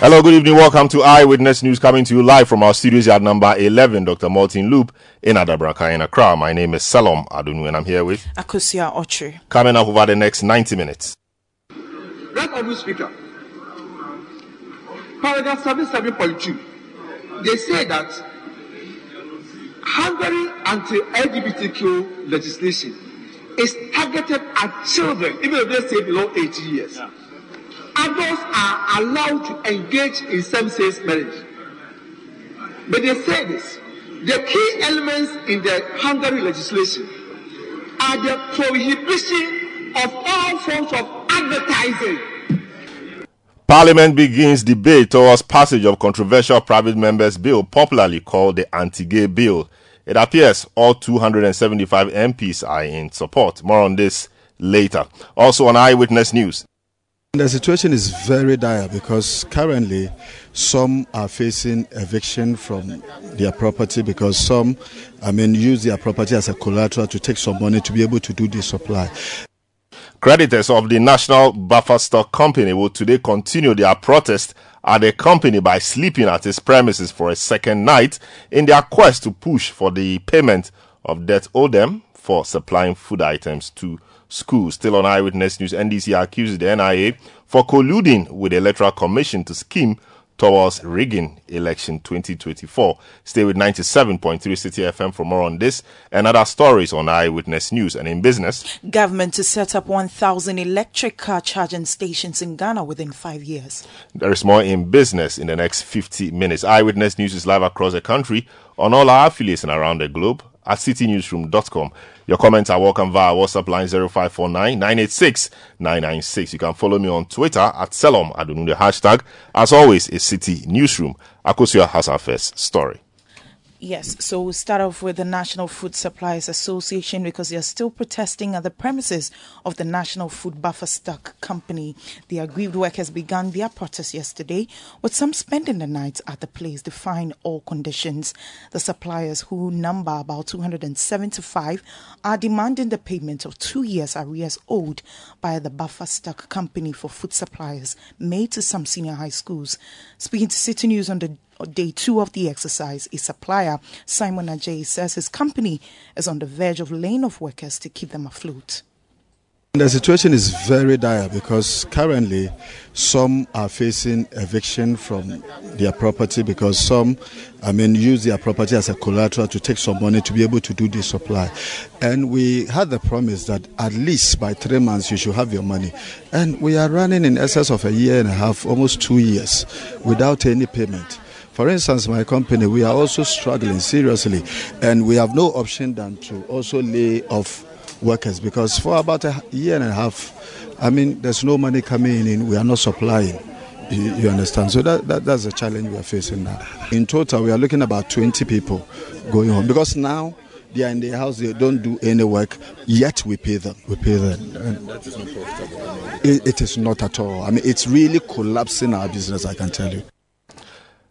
Hello, good evening. Welcome to Eyewitness News coming to you live from our studios at number 11, Dr. Martin Loop in Adabraka in Accra. My name is Selorm Adonoo and I'm here with Akosia Ochi. coming up over the next 90 minutes. Right Honourable Speaker, paragraph 77.2, they say that Hungary anti-LGBTQ legislation is targeted at children, even if they say below 18 years. Adults are allowed to engage in same-sex marriage. But they say this, the key elements in the Hungary legislation are the prohibition of all forms of advertising Parliament begins debate towards passage of controversial private members bill, popularly called the anti-gay bill. It appears all 275 MPs are in support. More on this later. Also on Eyewitness News. The situation is very dire because currently some are facing eviction from their property because some, I mean, use their property as a collateral to take some money to be able to do the supply. Creditors of the National Buffer Stock Company will today continue their protest at the company by sleeping at its premises for a second night in their quest to push for the payment of debt owed them for supplying food items to schools. Still on Eyewitness News, NDC accuses the NIA for colluding with the Electoral Commission to scheme towards rigging election 2024. Stay with 97.3 Citi FM for more on this and other stories on Eyewitness News and in business. Government to set up 1,000 electric car charging stations in Ghana within five years. There is more in business in the next 50 minutes. Eyewitness News is live across the country on all our affiliates and around the globe at citinewsroom.com. Your comments are welcome via WhatsApp line 0549 986 996. You can follow me on Twitter at Selorm Adonoo. The hashtag, as always, is Citi Newsroom. Akosia has our first story. Yes, so we'll start off with the National Food Suppliers Association because they're still protesting at the premises of the National Food Buffer Stock Company. The aggrieved workers began their protest yesterday with some spending the night at the place defying all conditions. The suppliers, who number about 275, are demanding the payment of two years arrears owed by the Buffer Stock Company for food suppliers made to some senior high schools. Speaking to Citi News on the day two of the exercise, a supplier, Simon Ajay, says his company is on the verge of laying off workers to keep them afloat. The situation is very dire because currently some are facing eviction from their property because some, I mean, use their property as a collateral to take some money to be able to do the supply. And we had the promise that at least by three months you should have your money. And we are running in excess of a year and a half, almost two years, without any payment. For instance, my company, we are also struggling seriously, and we have no option than to also lay off workers because for about a year and a half, I mean, there's no money coming in, we are not supplying. You, you understand? So that, that, that's the challenge we are facing now. In total, we are looking about 20 people going home because now they are in the house, they don't do any work, yet we pay them. We pay them. And that is not profitable. it, it is not at all. I mean, it's really collapsing our business, I can tell you.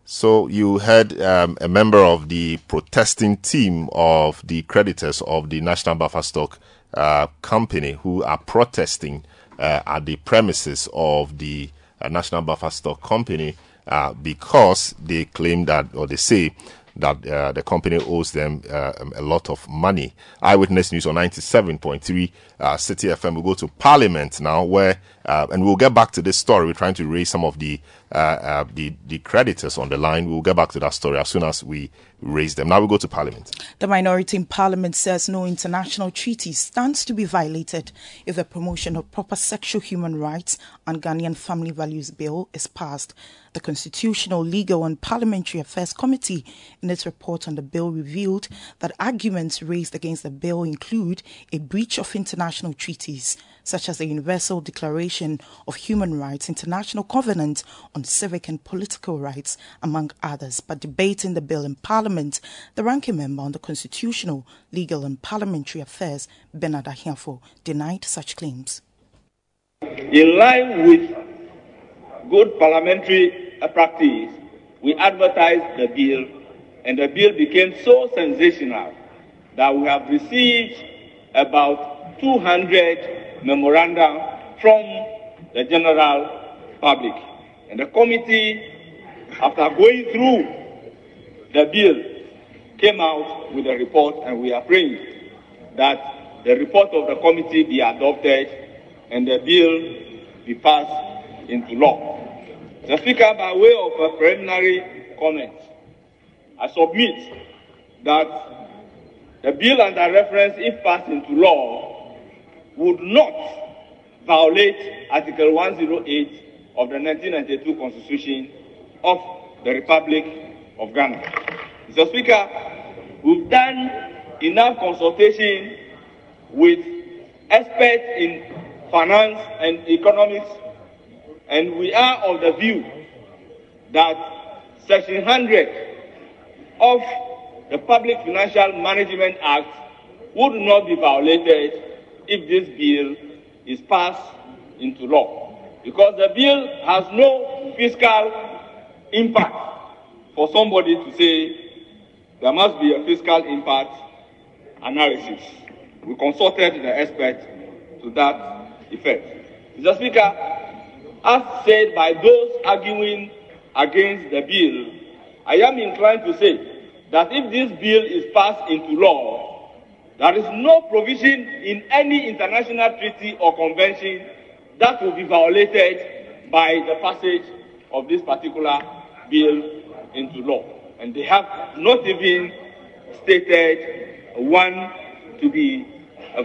So you had um, a member of the protesting team of the creditors of the National Buffer Stock uh, Company who are protesting uh, at the premises of the uh, National Buffer Stock Company uh, because they claim that, or they say that uh, the company owes them uh, a lot of money. Eyewitness News on 97.3 uh, Citi FM. We'll go to Parliament now, where, uh, and we'll get back to this story. We're trying to raise some of the, uh, uh, the, the creditors on the line. We'll get back to that story as soon as we raise them. Now we go to Parliament. The minority in Parliament says no international treaty stands to be violated if the promotion of proper sexual human rights and Ghanaian family values bill is passed. The Constitutional, Legal and Parliamentary Affairs Committee in its report on the bill revealed that arguments raised against the bill include a breach of international treaties such as the Universal Declaration of Human Rights, International Covenant on Civic and Political Rights, among others. But debating the bill in Parliament, the ranking member on the Constitutional, Legal and Parliamentary Affairs, Bernard Ahiafor, denied such claims. In line with good parliamentary practice, we advertised the bill, and the bill became so sensational that we have received about 200 memoranda from the general public. And the committee, after going through the bill, came out with a report, and we are praying that the report of the committee be adopted and the bill be passed into law. The Speaker, by way of a preliminary comment, I submit that the bill under reference, if passed into law, would not violate Article 108 of the 1992 Constitution of the Republic of Ghana. Mr. Speaker, we've done enough consultation with experts in finance and economics, and we are of the view that Section 100 of the Public Financial Management Act would not be violated if this bill is passed into law. Because the bill has no fiscal impact for somebody to say there must be a fiscal impact analysis. We consulted the experts to that effect. Mr. Speaker, as said by those arguing against the bill, I am inclined to say that if this bill is passed into law, there is no provision in any international treaty or convention that will be violated by the passage of this particular bill into law. And they have not even stated one to be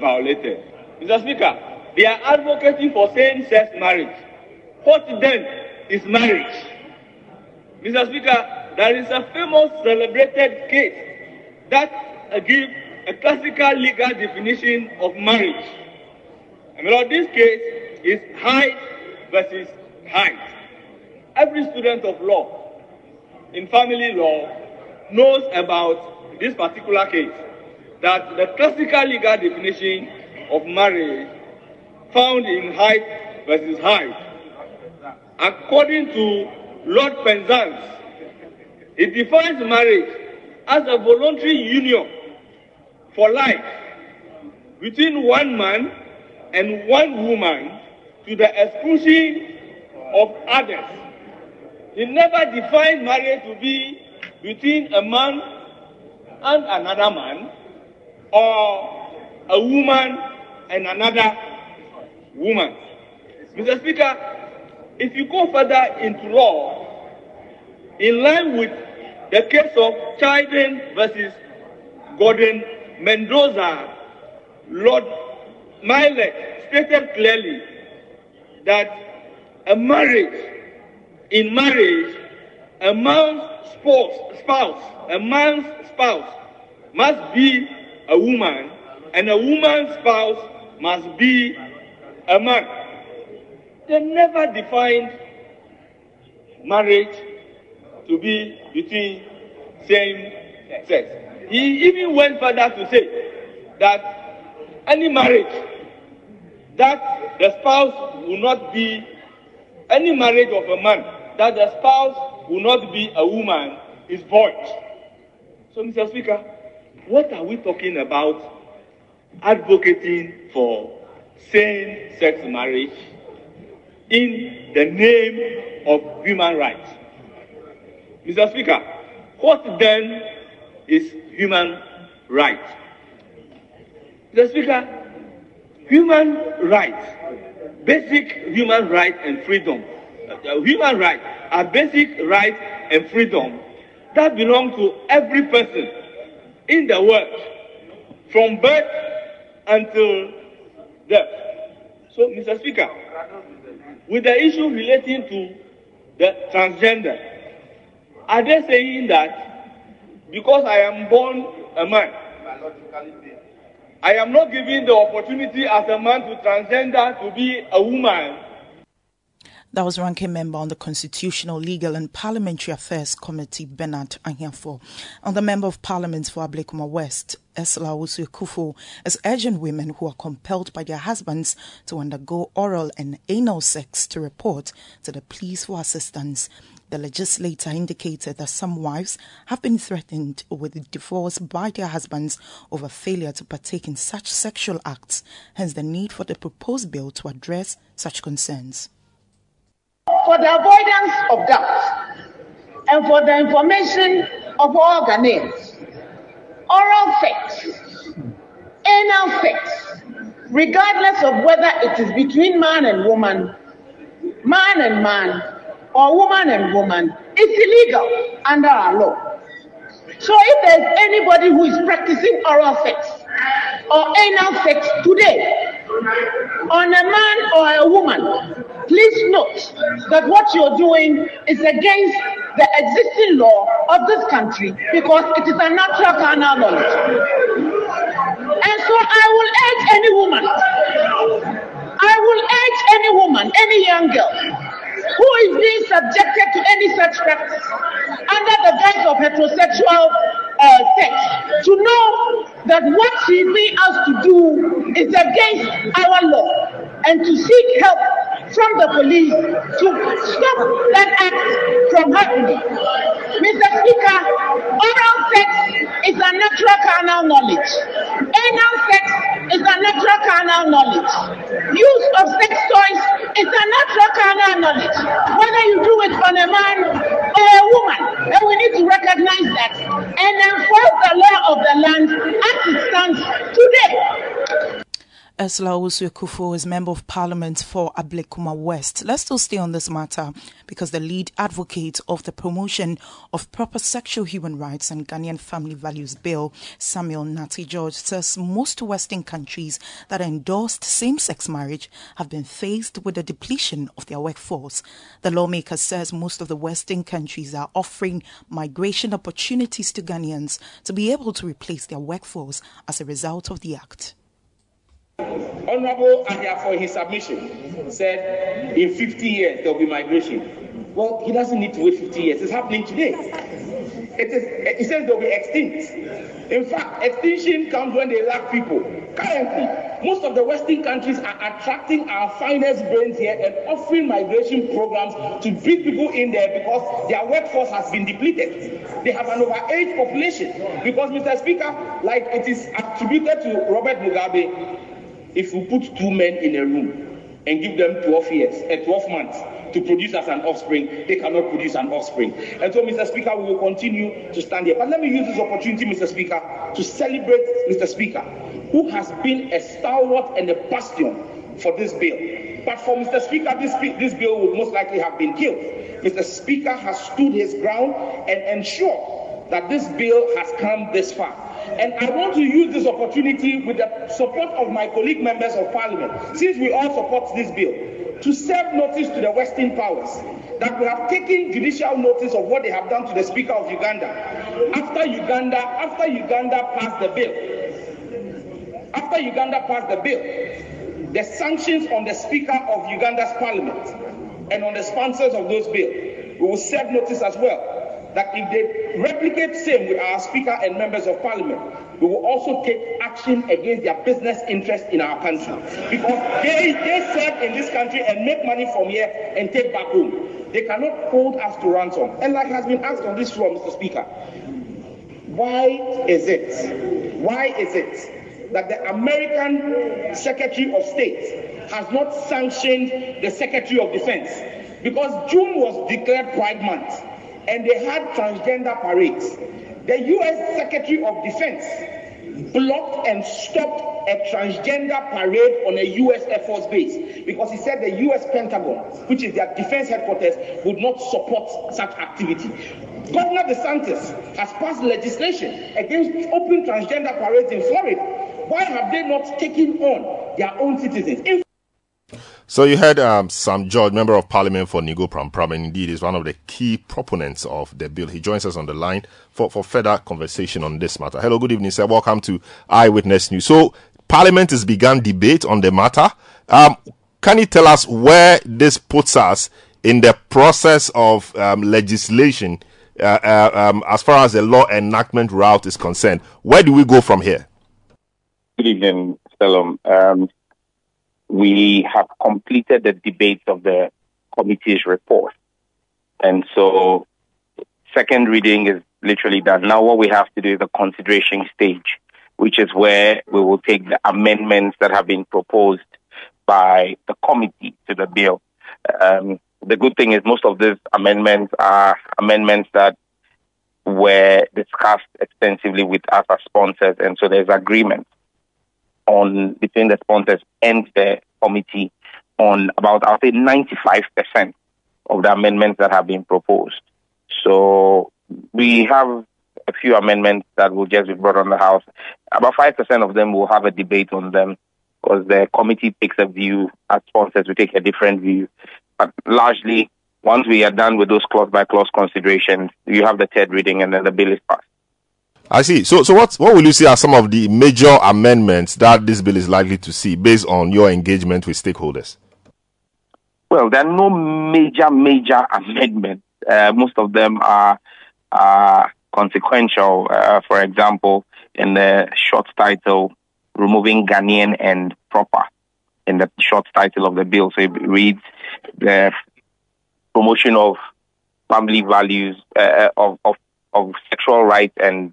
violated. Mr. Speaker, they are advocating for same-sex marriage. What then is marriage? Mr. Speaker, there is a famous celebrated case that uh, gives a classical legal definition of marriage. And mean, this case is Hyde versus Hyde. Every student of law in family law knows about this particular case that the classical legal definition of marriage found in Hyde versus Hyde. According to Lord Penzance, it defines marriage as a voluntary union for life between one man and one woman to the exclusion of others. He never defined marriage to be between a man and another man or a woman and another woman. Mr. Speaker, if you go further into law, in line with the case of Chiden versus Gordon Mendoza, Lord Millett stated clearly that a marriage, in marriage, a man's spouse, spouse, a man's spouse must be a woman, and a woman's spouse must be a man. They never defined marriage to be between same sex. He even went further to say that any marriage that the spouse will not be any marriage of a man that the spouse will not be a woman is void. So, Mr. Speaker, what are we talking about advocating for same sex marriage in the name of human rights? Mr. Speaker, what then is human rights? Mr. Speaker, human rights, basic human rights and freedom, uh, human rights are basic rights and freedom that belong to every person in the world from birth until death. So, Mr. Speaker, with the issue relating to the transgender, are they saying that because I am born a man. I am not given the opportunity as a man to transgender to be a woman. That was ranking member on the Constitutional, Legal and Parliamentary Affairs Committee, Bernard Ahiafor. And the member of Parliament for Ablekuma West, Owusu Ekuful, is urging women who are compelled by their husbands to undergo oral and anal sex to report to the police for assistance. The legislator indicated that some wives have been threatened with divorce by their husbands over failure to partake in such sexual acts, hence the need for the proposed bill to address such concerns. For the avoidance of doubt and for the information of all Ghanaians, oral sex, anal sex, regardless of whether it is between man and woman, man and man, or woman and woman is illegal under our law. So if there's anybody who is practicing oral sex or anal sex today on a man or a woman, please note that what you're doing is against the existing law of this country because it is a natural carnal knowledge. And so I will urge any woman, I will urge any woman, any young girl who is being subjected to any such practice under the guise of heterosexual uh, sex to know that what she's being asked to do is against our law and to seek help from the police to stop that act from happening. Mr. Speaker, oral sex is a natural carnal knowledge. Anal sex is a natural carnal knowledge. Use of sex toys is a natural carnal knowledge. Whether you do it on a man or a woman, and we need to recognize that and enforce the law of the land as it stands today. Ursula Owusu Ekuful is Member of Parliament for Ablekuma West. Let's still stay on this matter because the lead advocate of the promotion of proper sexual human rights and Ghanaian family values bill, Samuel Nartey George, says most Western countries that endorsed same sex marriage have been faced with a depletion of their workforce. The lawmaker says most of the Western countries are offering migration opportunities to Ghanaians to be able to replace their workforce as a result of the act. Honorable Ahia, for his submission, said in 50 years there will be migration. Well, he doesn't need to wait 50 years. It's happening today. It is, he says they'll be extinct. In fact, extinction comes when they lack people. Currently, most of the Western countries are attracting our finest brains here and offering migration programs to bring people in there because their workforce has been depleted. They have an overage population. Because, Mr. Speaker, like it is attributed to Robert Mugabe, if we put two men in a room and give them 12 years, uh, 12 months to produce as an offspring, they cannot produce an offspring. And so, Mr. Speaker, we will continue to stand here. But let me use this opportunity, Mr. Speaker, to celebrate Mr. Speaker, who has been a stalwart and a bastion for this bill. But for Mr. Speaker, this, this bill would most likely have been killed. Mr. Speaker has stood his ground and ensured that this bill has come this far. And I want to use this opportunity with the support of my colleague members of parliament, since we all support this bill, to serve notice to the Western powers that we have taken judicial notice of what they have done to the Speaker of Uganda. After Uganda, after Uganda passed the bill, after Uganda passed the bill, the sanctions on the Speaker of Uganda's parliament and on the sponsors of those bills, we will serve notice as well that if they replicate same with our speaker and members of parliament, we will also take action against their business interests in our country. Because they, they serve in this country and make money from here and take back home. They cannot hold us to ransom. And like has been asked on this floor, Mr. Speaker, why is it, why is it that the American Secretary of State has not sanctioned the Secretary of Defense? Because June was declared Pride Month and they had transgender parades. The U.S. Secretary of Defense blocked and stopped a transgender parade on a U.S. Air Force base because he said the U.S. Pentagon, which is their defense headquarters, would not support such activity. Governor DeSantis has passed legislation against open transgender parades in Florida. Why have they not taken on their own citizens? In So you heard um, Sam George, member of parliament for Ningo Prampram and indeed is one of the key proponents of the bill. He joins us on the line for, for further conversation on this matter. Hello, good evening, sir. Welcome to Eyewitness News. So parliament has begun debate on the matter. Um, can you tell us where this puts us in the process of um, legislation uh, uh, um, as far as the law enactment route is concerned? Where do we go from here? Good evening, Selorm. We have completed the debate of the committee's report. And so second reading is literally done. Now what we have to do is the consideration stage, which is where we will take the amendments that have been proposed by the committee to the bill. Um, the good thing is most of these amendments are amendments that were discussed extensively with us as sponsors, and so there's agreement on between the sponsors and the committee on about I'll say 95% of the amendments that have been proposed. So we have a few amendments that will just be brought on the House. About 5% of them will have a debate on them because the committee takes a view, as sponsors, we take a different view. But largely, once we are done with those clause by clause considerations, you have the third reading and then the bill is passed. I see. So, so what what will you see are some of the major amendments that this bill is likely to see based on your engagement with stakeholders? Well, there are no major major amendments. Uh, most of them are are consequential. Uh, for example, in the short title, removing Ghanaian and proper in the short title of the bill. So it reads the promotion of family values uh, of, of of sexual rights and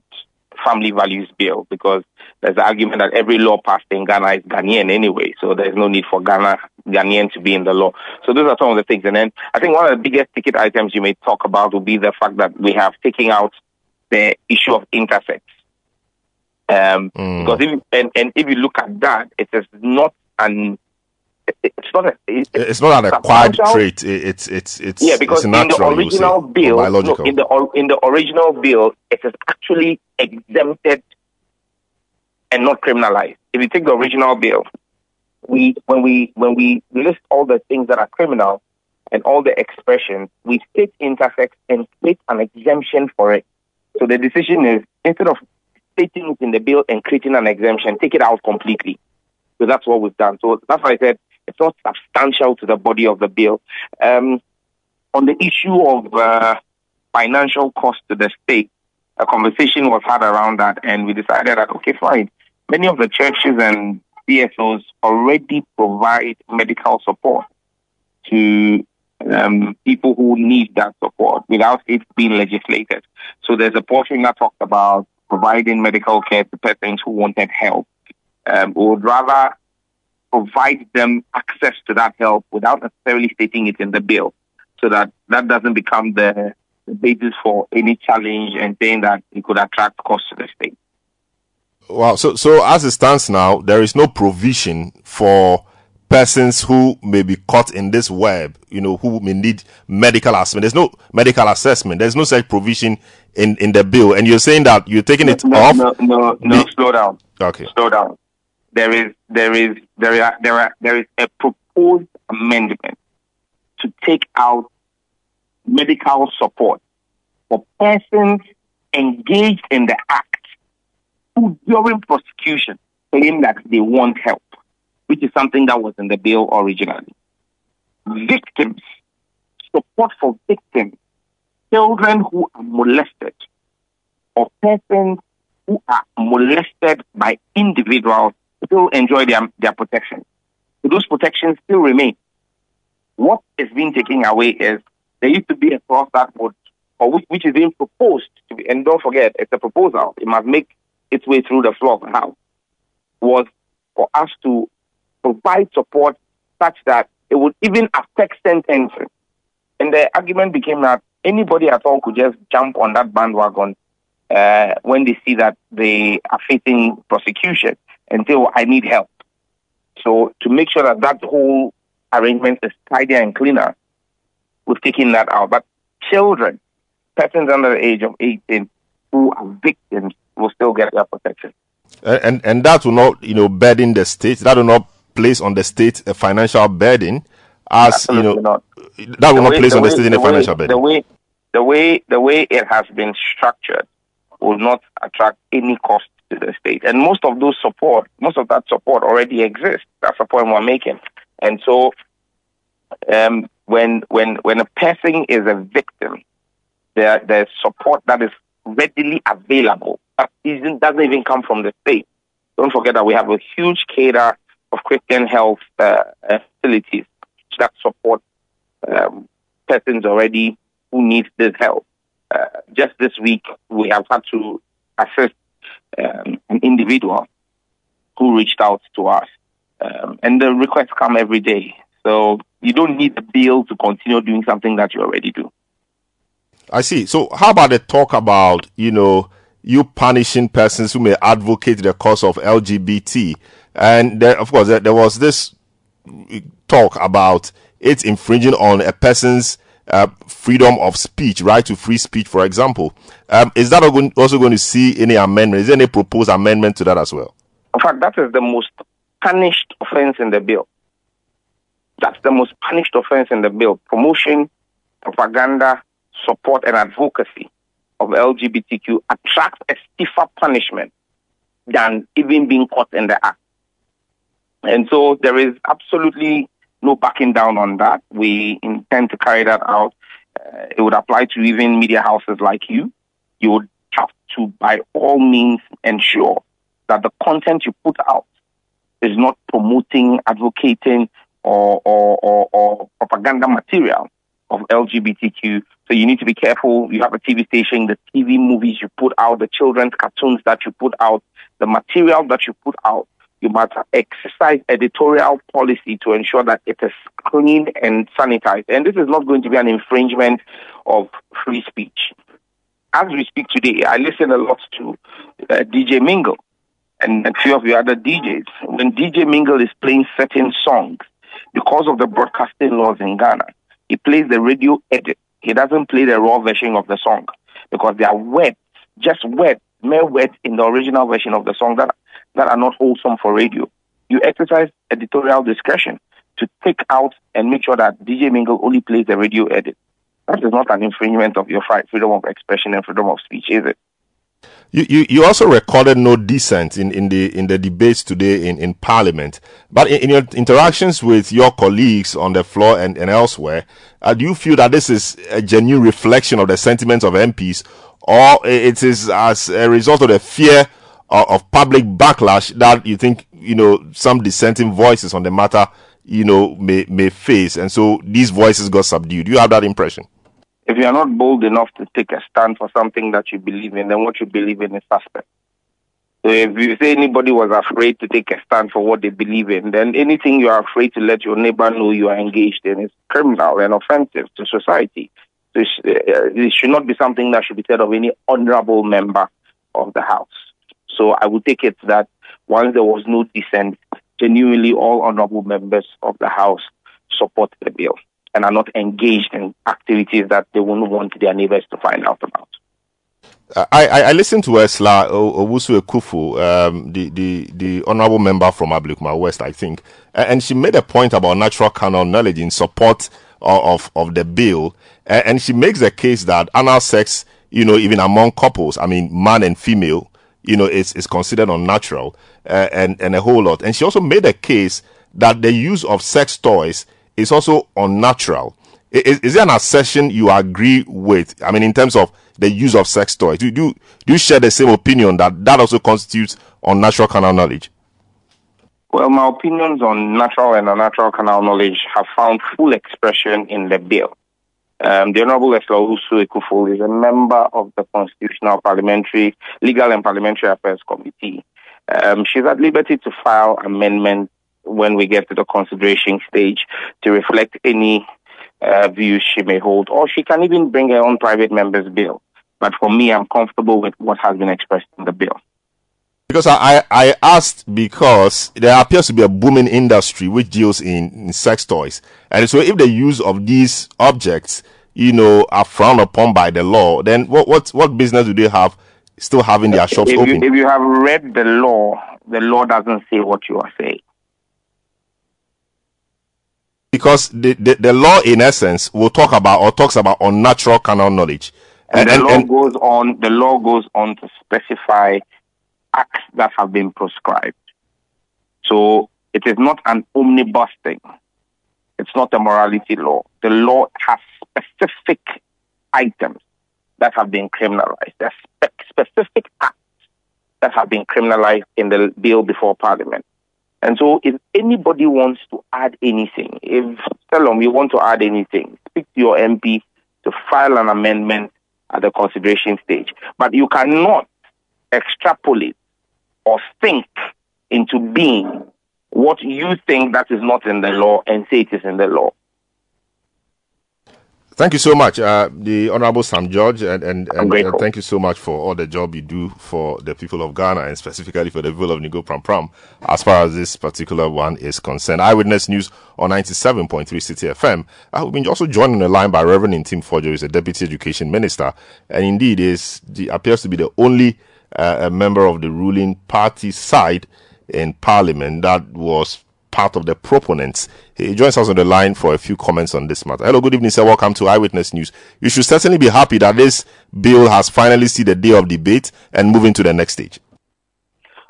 family values bill because there's an argument that every law passed in Ghana is Ghanaian anyway, so there's no need for Ghana Ghanaian to be in the law. So those are some of the things. And then I think one of the biggest ticket items you may talk about will be the fact that we have taken out the issue of intersex. Um, mm. Because if, and, and if you look at that, it is not an it's not a, it's, it's not an acquired trait. It's it's it's yeah because it's natural, in the original bill, no, in the in the original bill, it is actually exempted and not criminalized. If you take the original bill, we when we when we list all the things that are criminal and all the expressions, we state intersex and state an exemption for it. So the decision is instead of stating it in the bill and creating an exemption, take it out completely. So that's what we've done. So that's why I said it's not substantial to the body of the bill. Um, on the issue of uh, financial cost to the state, a conversation was had around that, and we decided that okay, fine. Many of the churches and CSOs already provide medical support to um, people who need that support without it being legislated. So there's a portion that talks about providing medical care to persons who wanted help. Um, we would rather provide them access to that help without necessarily stating it in the bill so that that doesn't become the, the basis for any challenge and saying that it could attract costs to the state. Wow. So, so as it stands now, there is no provision for persons who may be caught in this web, you know, who may need medical assessment. There's no medical assessment. There's no such provision in, in the bill. And you're saying that you're taking it no, off? No, no, no, the, slow down. Okay. Slow down there is there is there are there are there is a proposed amendment to take out medical support for persons engaged in the act who during prosecution claim that they want help, which is something that was in the bill originally. Victims, support for victims, children who are molested, or persons who are molested by individuals still enjoy their, their protection. So those protections still remain. What is being taken away is there used to be a clause that would, or which, which is being proposed to be, and don't forget, it's a proposal. It must make its way through the floor of the House, was for us to provide support such that it would even affect sentencing. And the argument became that anybody at all could just jump on that bandwagon uh, when they see that they are facing prosecution and say, oh, I need help. So to make sure that that whole arrangement is tidier and cleaner, we've taken that out. But children, persons under the age of 18 who are victims will still get their protection. And, and, that will not, you know, burden the state. That will not place on the state a financial burden, as Absolutely you know, not. that will The not place on the way- state any way- financial burden. The way, the way, the way it has been structured will not attract any cost to the state. And most of those support, most of that support already exists. That's the point we're making. And so, um, when when when a person is a victim, there there's support that is readily available. That isn't doesn't even come from the state. Don't forget that we have a huge cadre of Christian health uh, uh, facilities that support um, persons already who need this help. Uh, just this week, we have had to assist um, an individual who reached out to us, um, and the requests come every day. So you don't need a bill to continue doing something that you already do. I see. So, how about the talk about you know you punishing persons who may advocate the cause of LGBT? And there, of course, there, there was this talk about it infringing on a person's uh, freedom of speech, right to free speech, for example. Um, is that also going to see any amendment? Is there any proposed amendment to that as well? In fact, that is the most punished offense in the bill. That's the most punished offense in the bill. Promotion, propaganda, support, and advocacy of LGBTQ attracts a stiffer punishment than even being caught in the act. And so there is absolutely no backing down on that. We intend to carry that out. Uh, it would apply to even media houses like you. You would have to, by all means, ensure that the content you put out is not promoting, advocating, or, or, or, or propaganda material of LGBTQ. So you need to be careful. You have a TV station, the TV movies you put out, the children's cartoons that you put out, the material that you put out. You must exercise editorial policy to ensure that it is clean and sanitized. And this is not going to be an infringement of free speech. As we speak today, I listen a lot to uh, DJ Mingle and a few of the other DJs. When DJ Mingle is playing certain songs, because of the broadcasting laws in Ghana, he plays the radio edit. He doesn't play the raw version of the song because there are words, just words, mere words in the original version of the song that that are not wholesome for radio. You exercise editorial discretion to take out and make sure that DJ Mingle only plays the radio edit. That is not an infringement of your freedom of expression and freedom of speech, is it? You, you, you also recorded no dissent in, in the in the debates today in, in Parliament. But in, in your interactions with your colleagues on the floor and, and elsewhere, uh, do you feel that this is a genuine reflection of the sentiments of MPs, or it is as a result of the fear of, public backlash that you think you know some dissenting voices on the matter you know may may face, and so these voices got subdued? You have that impression? If you are not bold enough to take a stand for something that you believe in, then what you believe in is suspect. So if you say anybody was afraid to take a stand for what they believe in, then anything you are afraid to let your neighbor know you are engaged in is criminal and offensive to society. So uh, it should not be something that should be said of any honorable member of the House. So I would take it that once there was no dissent, genuinely all honorable members of the House support the bill and are not engaged in activities that they wouldn't want their neighbors to find out about. I, I, I listened to Ursula Owusu Ekuful, um, the, the, the honorable member from Ablekuma West, I think, and she made a point about natural carnal knowledge in support of, of, of the bill. And she makes the case that anal sex, you know, even among couples, I mean, man and female, you know, is, is considered unnatural uh, and, and a whole lot. And she also made a case that the use of sex toys is also unnatural. Is, is there an assertion you agree with? I mean, in terms of the use of sex toys, do, do, do you share the same opinion that that also constitutes unnatural carnal knowledge? Well, my opinions on natural and unnatural carnal knowledge have found full expression in the bill. Um, the Honorable Ursula Owusu Ekuful is a member of the Constitutional Parliamentary Legal and Parliamentary Affairs Committee. Um, she's at liberty to file amendments when we get to the consideration stage to reflect any uh, views she may hold, or she can even bring her own private member's bill. But for me, I'm comfortable with what has been expressed in the bill. Because I, I, asked because there appears to be a booming industry which deals in, in sex toys. And so if the use of these objects, you know, are frowned upon by the law, then what, what, what business do they have still having their shops if open? You, if you have read the law, the law doesn't say what you are saying. because the, the, the law in essence will talk about or talks about unnatural carnal knowledge. And, and the law and, goes on. The law goes on to specify acts that have been prescribed. So it is not an omnibus thing. It's not a morality law. The law has specific items that have been criminalized. There's specific acts that have been criminalized in the bill before Parliament. And so, if anybody wants to add anything, if tell them you want to add anything, speak to your MP to file an amendment at the consideration stage. But you cannot extrapolate or think into being what you think that is not in the law and say it is in the law. Thank you so much, uh, the Honorable Sam George, and, and, and, and, thank you so much for all the job you do for the people of Ghana and specifically for the people of Ningo Prampram as far as this particular one is concerned. Eyewitness News on 97.3 Citi FM. We've been also joined on the line by Reverend Ntim Fordjour, who is a Deputy Education Minister, and indeed is the, appears to be the only a member of the ruling party side in Parliament that was part of the proponents. He joins us on the line for a few comments on this matter. Hello, good evening, sir. Welcome to Eyewitness News. You should certainly be happy that this bill has finally seen the day of debate and moving to the next stage.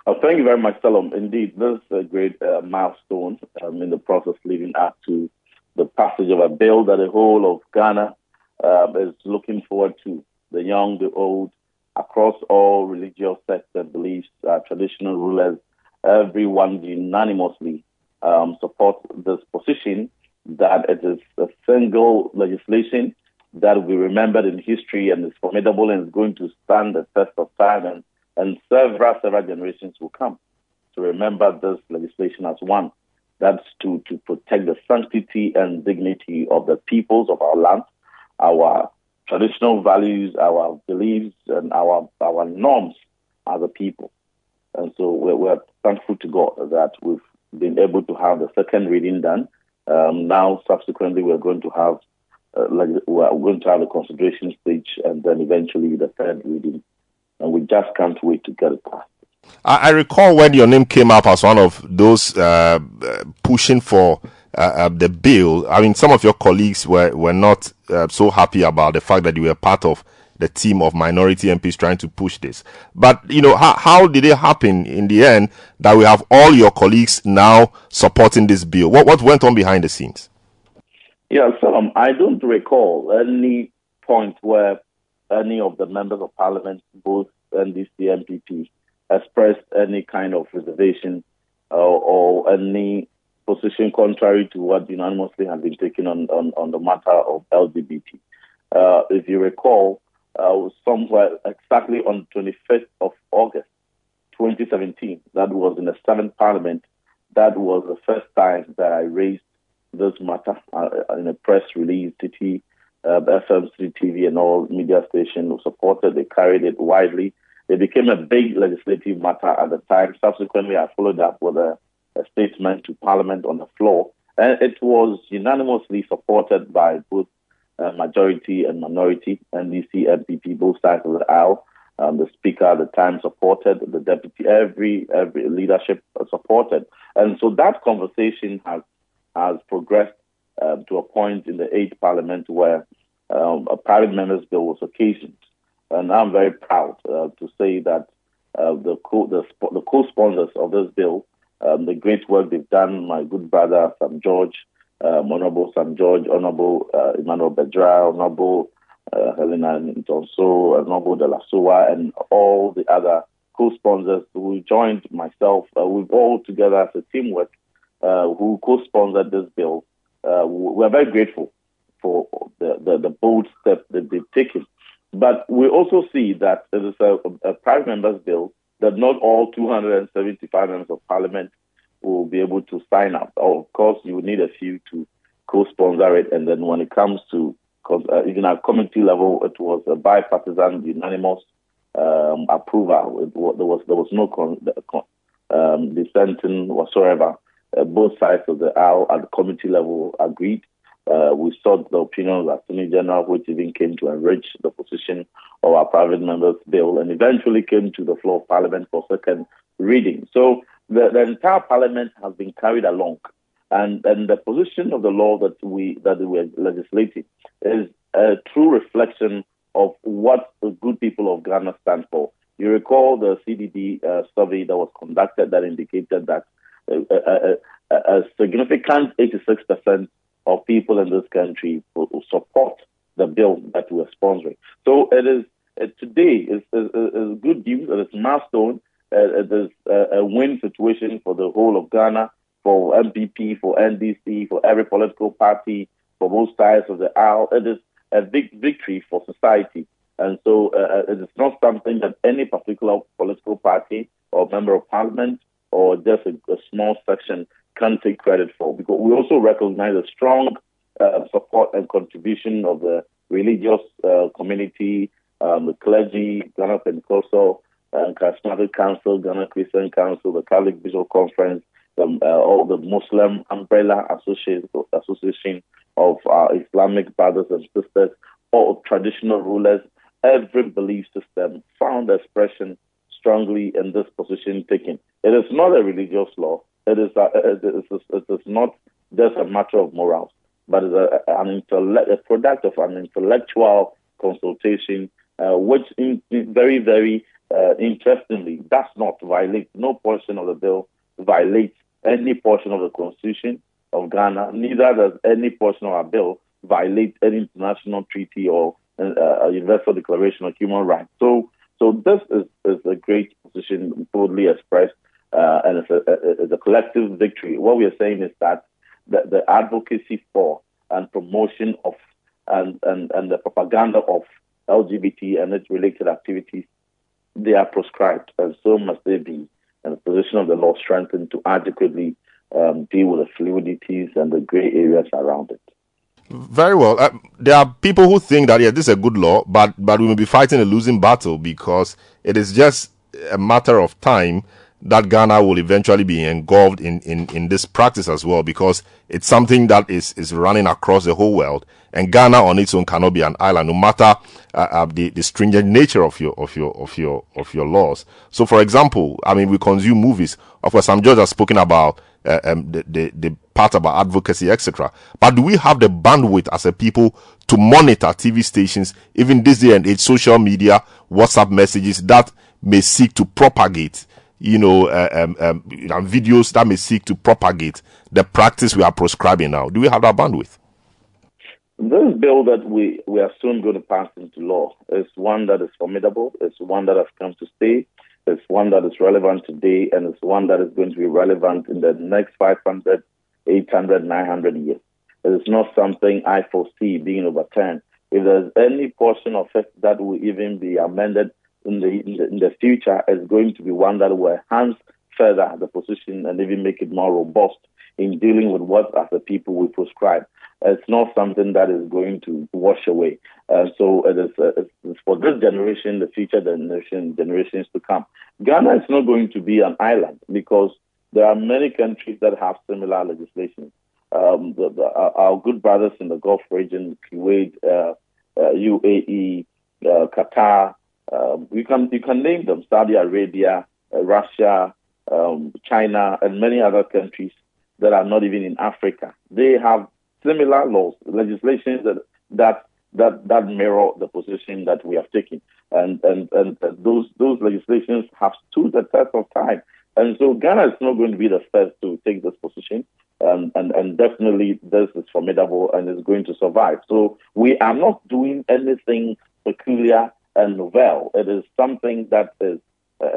Oh, thank you very much, Selorm. Indeed, this is a great uh, milestone um, in the process leading up to the passage of a bill that the whole of Ghana uh, is looking forward to. The young, the old, across all religious sects and beliefs, uh, traditional rulers, everyone unanimously um, support this position that it is a single legislation that will be remembered in history and is formidable and is going to stand the test of time and, and several, several generations will come to remember this legislation as one. That's to, to protect the sanctity and dignity of the peoples of our land, our traditional values, our beliefs, and our, our norms as a people. And so we're, we're thankful to God that we've been able to have the second reading done. Um, now, subsequently, we're going to have uh, we're going to have the consideration stage and then eventually the third reading. And we just can't wait to get it passed. I, I recall when your name came up as one of those uh, pushing for uh, uh, the bill. I mean, some of your colleagues were were not uh, so happy about the fact that you were part of the team of minority MPs trying to push this. But, you know, how, how did it happen in the end that we have all your colleagues now supporting this bill? What, what went on behind the scenes? Yeah, um, I don't recall any point where any of the members of parliament, both NDC and NPP, expressed any kind of reservation uh, or any position contrary to what unanimously has been taken on, on, on the matter of LGBT. Uh, if you recall, uh, somewhere exactly on 25th of August 2017. That was in the seventh parliament. That was the first time that I raised this matter uh, in a press release. Citi, uh, FMC TV, and all media stations supported. They carried it widely. It became a big legislative matter at the time. Subsequently, I followed up with a statement to Parliament on the floor, and it was unanimously supported by both uh, majority and minority, NDC, NPP, both sides of the aisle. Um, the speaker at the time supported, the deputy, every every leadership supported, and so that conversation has has progressed uh, to a point in the eighth parliament where um, a private member's bill was occasioned, and I'm very proud uh, to say that uh, the co the, the co-sponsors of this bill, um, the great work they've done, my good brother Sam George, um, Honorable Sam George, Honorable uh, Emmanuel Bedzrah, Honorable uh, Helena Ntoso, Honorable De La Soa, and all the other co-sponsors who joined myself. Uh, we've all together as a teamwork uh, who co-sponsored this bill. Uh, we're very grateful for the, the, the, bold step that they've taken. But we also see that there is a, a private member's bill that not all 275 members of parliament will be able to sign up. Of course, you would need a few to co-sponsor it, and then when it comes to uh, even at committee level, it was a bipartisan, unanimous um, approval. It, there was there was no con, um, dissenting whatsoever. Uh, both sides of the aisle at the committee level agreed. Uh, we sought the opinion of the Attorney General, which even came to enrich the position of our private members' bill, and eventually came to the floor of Parliament for second reading. So the, the entire parliament has been carried along And, and the position of the law that we that we are legislating is a true reflection of what the good people of Ghana stand for. You recall the CDD uh, survey that was conducted that indicated that a, a, a, a significant 86% of people in this country will support the bill that we're sponsoring. So it is uh, today is, is, good news. It is a milestone. Uh, it is a win situation for the whole of Ghana, for NPP, for NDC, for every political party, for both sides of the aisle. It is a big victory for society. And so uh, uh, it is not something that any particular political party or member of parliament or just a, a small section can take credit for. Because we also recognize the strong uh, support and contribution of the religious uh, community, um, the clergy, Ghana Pentecostal and Charismatic Council, Ghana Christian Council, the Catholic Bishop Conference, uh, all the Muslim Umbrella Association, Association of Islamic brothers and sisters, all traditional rulers, every belief system found expression strongly in this position taken. It is not a religious law. It is, it is, it is not just a matter of morals, but it's a, an a product of an intellectual consultation, uh, which in, in very, very uh, interestingly does not violate, no portion of the bill violates any portion of the Constitution of Ghana, neither does any portion of our bill violate any international treaty or uh, Universal Declaration of Human Rights. So, so this is, is a great position boldly expressed, uh, and it's a, a, collective victory. What we are saying is that the, the advocacy for and promotion of and, and, and the propaganda of LGBT and its related activities, they are proscribed, and so must they be. And the position of the law strengthened to adequately um, deal with the fluidities and the gray areas around it. Very well. Uh, there are people who think that yeah, this is a good law, but but we may be fighting a losing battle because it is just a matter of time that Ghana will eventually be engulfed in, in, in this practice as well because it's something that is, is running across the whole world and Ghana on its own cannot be an island no matter uh, uh, the, the stringent nature of your of your of your of your laws. So for example, I mean we consume movies. Of course, some judges have spoken about uh, um, the, the, the part about advocacy, etc. But do we have the bandwidth as a people to monitor TV stations, even this day and age, social media, WhatsApp messages that may seek to propagate, you know, uh, um, um, videos that may seek to propagate the practice we are prescribing now? Do we have that bandwidth? This bill that we, we are soon going to pass into law is one that is formidable. It's one that has come to stay. It's one that is relevant today, and it's one that is going to be relevant in the next 500, 800, 900 years. It is not something I foresee being overturned. If there's any portion of it that will even be amended in the, in the, the future, is going to be one that will enhance further the position and even make it more robust in dealing with what as a people we prescribe. It's not something that is going to wash away. Uh, so it is uh, it's for this generation, the future generation, generations to come. Ghana is not going to be an island because there are many countries that have similar legislation. Um, the, the, our good brothers in the Gulf region, Kuwait, uh, UAE, uh, uh, Qatar, um, you can you can name them: Saudi Arabia, uh, Russia, um, China, and many other countries that are not even in Africa. They have similar laws, legislation that that that that mirror the position that we have taken, and and and those those legislations have stood the test of time. And so Ghana is not going to be the first to take this position, and and definitely this is formidable and is going to survive. So we are not doing anything peculiar and novel. It is something that is uh,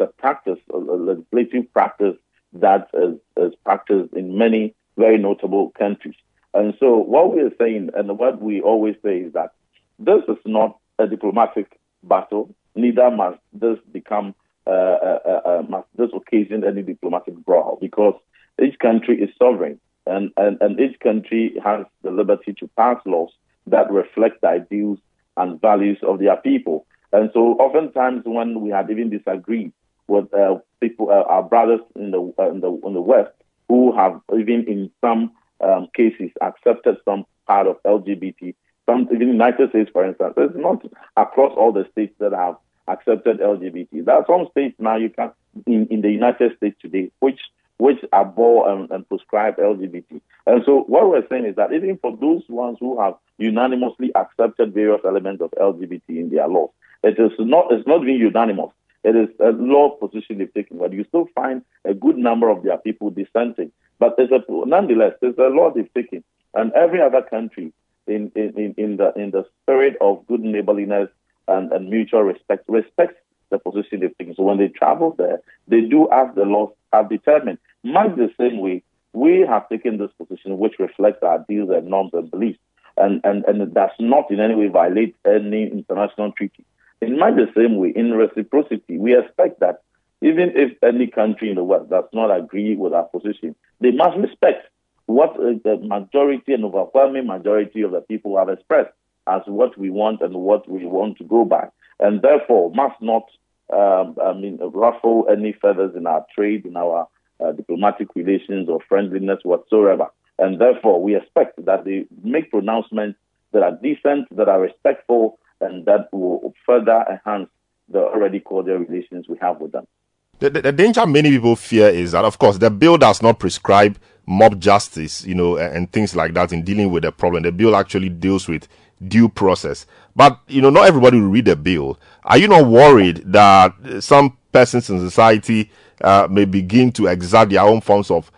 a practice, a legislative practice that is, is practiced in many very notable countries. And so what we're saying and what we always say is that this is not a diplomatic battle, neither must this become uh, uh, uh, uh, must this occasion any diplomatic brawl because each country is sovereign and, and, and each country has the liberty to pass laws that reflect the ideals and values of their people. And so oftentimes when we had even disagreed with uh, people, uh, our brothers in the, in the in the West, who have even in some um, cases accepted some part of LGBT. Some even United States, for instance, it's not across all the states that have accepted LGBT. There are some states now you can in, in the United States today which which abhor and, and prescribe LGBT. And so what we're saying is that even for those ones who have unanimously accepted various elements of LGBT in their laws, it is not it's not being unanimous. It is a law position they've taken, but you still find a good number of their people dissenting. But there's a, nonetheless, there's a law they've taken, and every other country in, in, in the in the spirit of good neighborliness and, and mutual respect respects the position they've taken. So when they travel there, they do as the laws have determined. Much the same way, we have taken this position which reflects our deals and norms and beliefs, and, and, and it does not in any way violate any international treaty. In much the same way, in reciprocity, we expect that even if any country in the world does not agree with our position, they must respect what the majority and overwhelming majority of the people have expressed as what we want and what we want to go by, and therefore must not, um, I mean, ruffle any feathers in our trade, in our uh, diplomatic relations or friendliness whatsoever. And therefore, we expect that they make pronouncements that are decent, that are respectful, and that will further enhance the already cordial relations we have with them. The, the, the, danger many people fear is that, of course, the bill does not prescribe mob justice, you know, and, and things like that in dealing with the problem. The bill actually deals with due process. But, you know, not everybody will read the bill. Are you not worried that some persons in society uh, may begin to exert their own forms of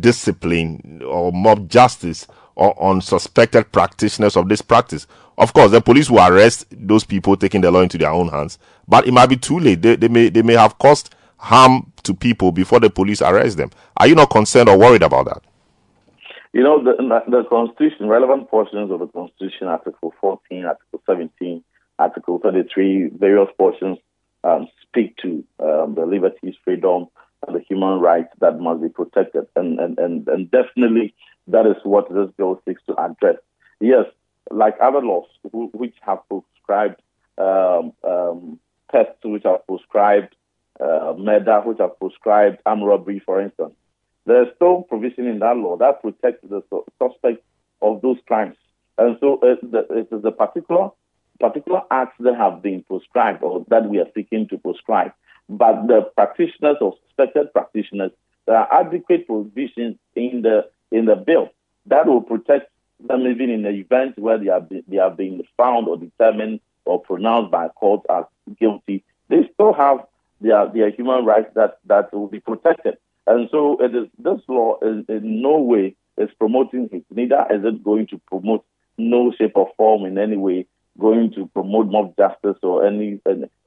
discipline or mob justice or on suspected practitioners of this practice? Of course, the police will arrest those people taking the law into their own hands, but it might be too late. They, they may they may have caused harm to people before the police arrest them. Are you not concerned or worried about that? You know, the, the Constitution, relevant portions of the Constitution, Article 14, Article 17, Article 33, various portions um, speak to um, the liberties, freedom, and the human rights that must be protected. And, and, and, and definitely that is what this bill seeks to address. Yes, like other laws who, which have prescribed um, um, tests, which have prescribed uh, murder, which have prescribed armed robbery, for instance. There's still provision in that law that protects the su- suspect of those crimes. And so uh, it is the particular particular acts that have been prescribed or that we are seeking to prescribe. But the practitioners or suspected practitioners, there are adequate provisions in the in the bill that will protect them even in the event where they are they are being found or determined or pronounced by court as guilty. They still have their their human rights that that will be protected. And so it is this law is in no way is promoting it. Neither is it going to promote no shape or form in any way going to promote mob justice or any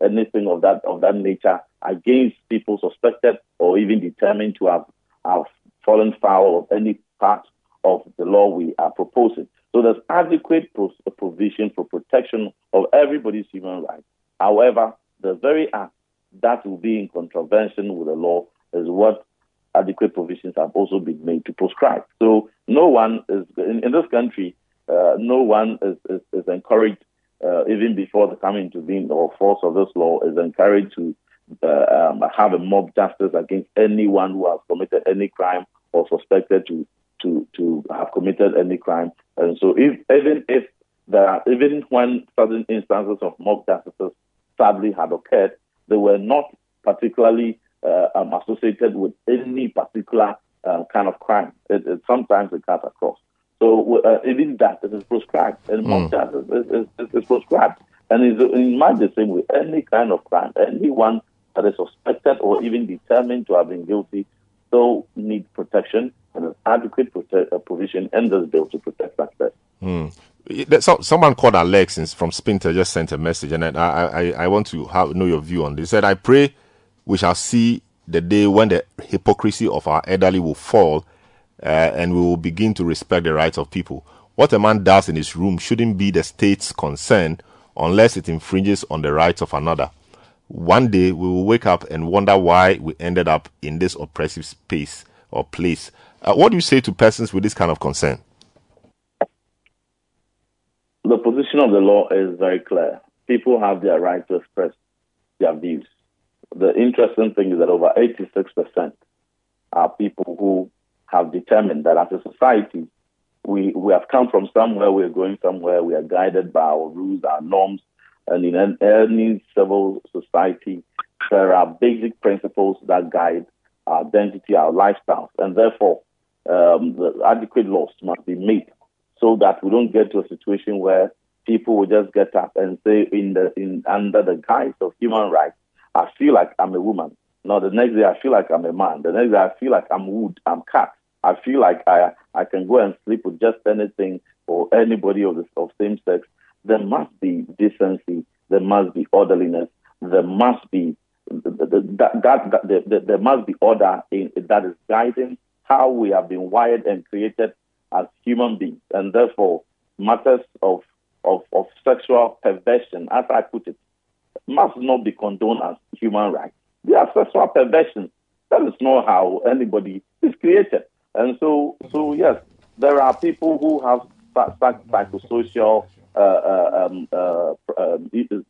anything of that of that nature against people suspected or even determined to have, have fallen foul of any part of the law we are proposing. So there's adequate provision for protection of everybody's human rights. However, the very act that will be in contravention with the law is what adequate provisions have also been made to prescribe. So no one is in, in this country, uh, no one is, is, is encouraged uh, even before the coming into being or force of this law, is encouraged to uh, um, have a mob justice against anyone who has committed any crime or suspected to to to have committed any crime. And so, if even if there are, even when certain instances of mob justice sadly had occurred, they were not particularly uh, um, associated with any particular uh, kind of crime. It, it, sometimes it cuts across. So uh, even that is proscribed, and mm. that is, is, is, prescribed, and is in much the same way. Any kind of crime, anyone that is suspected or even determined to have been guilty, still need protection and an adequate prote- uh, provision in this bill to protect that person. Mm. So, someone called Alex from Spintex just sent a message, and I, I, I want to have, know your view on this. He said, I pray we shall see the day when the hypocrisy of our elderly will fall uh, and we will begin to respect the rights of people. What a man does in his room shouldn't be the state's concern unless it infringes on the rights of another. One day we will wake up and wonder why we ended up in this oppressive space or place. Uh, what do you say to persons with this kind of concern? The position of the law is very clear. People have their right to express their views. The interesting thing is that over 86% are people who have determined that as a society, we, we have come from somewhere, we're going somewhere, we are guided by our rules, our norms, and in any civil society, there are basic principles that guide our identity, our lifestyles, and therefore um, the adequate laws must be made so that we don't get to a situation where people will just get up and say, in the in under the guise of human rights, I feel like I'm a woman. Now the next day I feel like I'm a man. The next day I feel like I'm wood, I'm cat. I feel like I I can go and sleep with just anything or anybody of the of same sex. There must be decency. There must be orderliness. There must be that, that, that, that there must be order in, that is guiding how we have been wired and created as human beings, and therefore matters of of, of sexual perversion, as I put it, must not be condoned as human rights. They are sexual perversion. That is not how anybody is created. And so, so yes, there are people who have psychosocial uh, uh, um, uh, uh,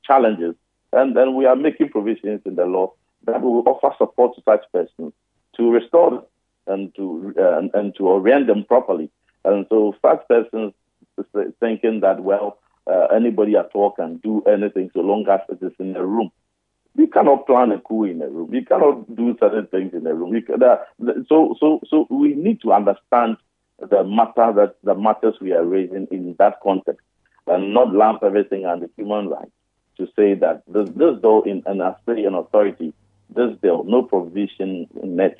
challenges, and then we are making provisions in the law that will offer support to such persons to restore them and to uh, and, and, to orient them properly. And so such persons thinking that well uh, anybody at all can do anything so long as it is in a room. You cannot plan a coup in a room. You cannot do certain things in a room. Can, uh, so so so we need to understand the matter that the matters we are raising in that context and not lump everything under human rights to say that this, this though in an Australian authority this bill, no provision in it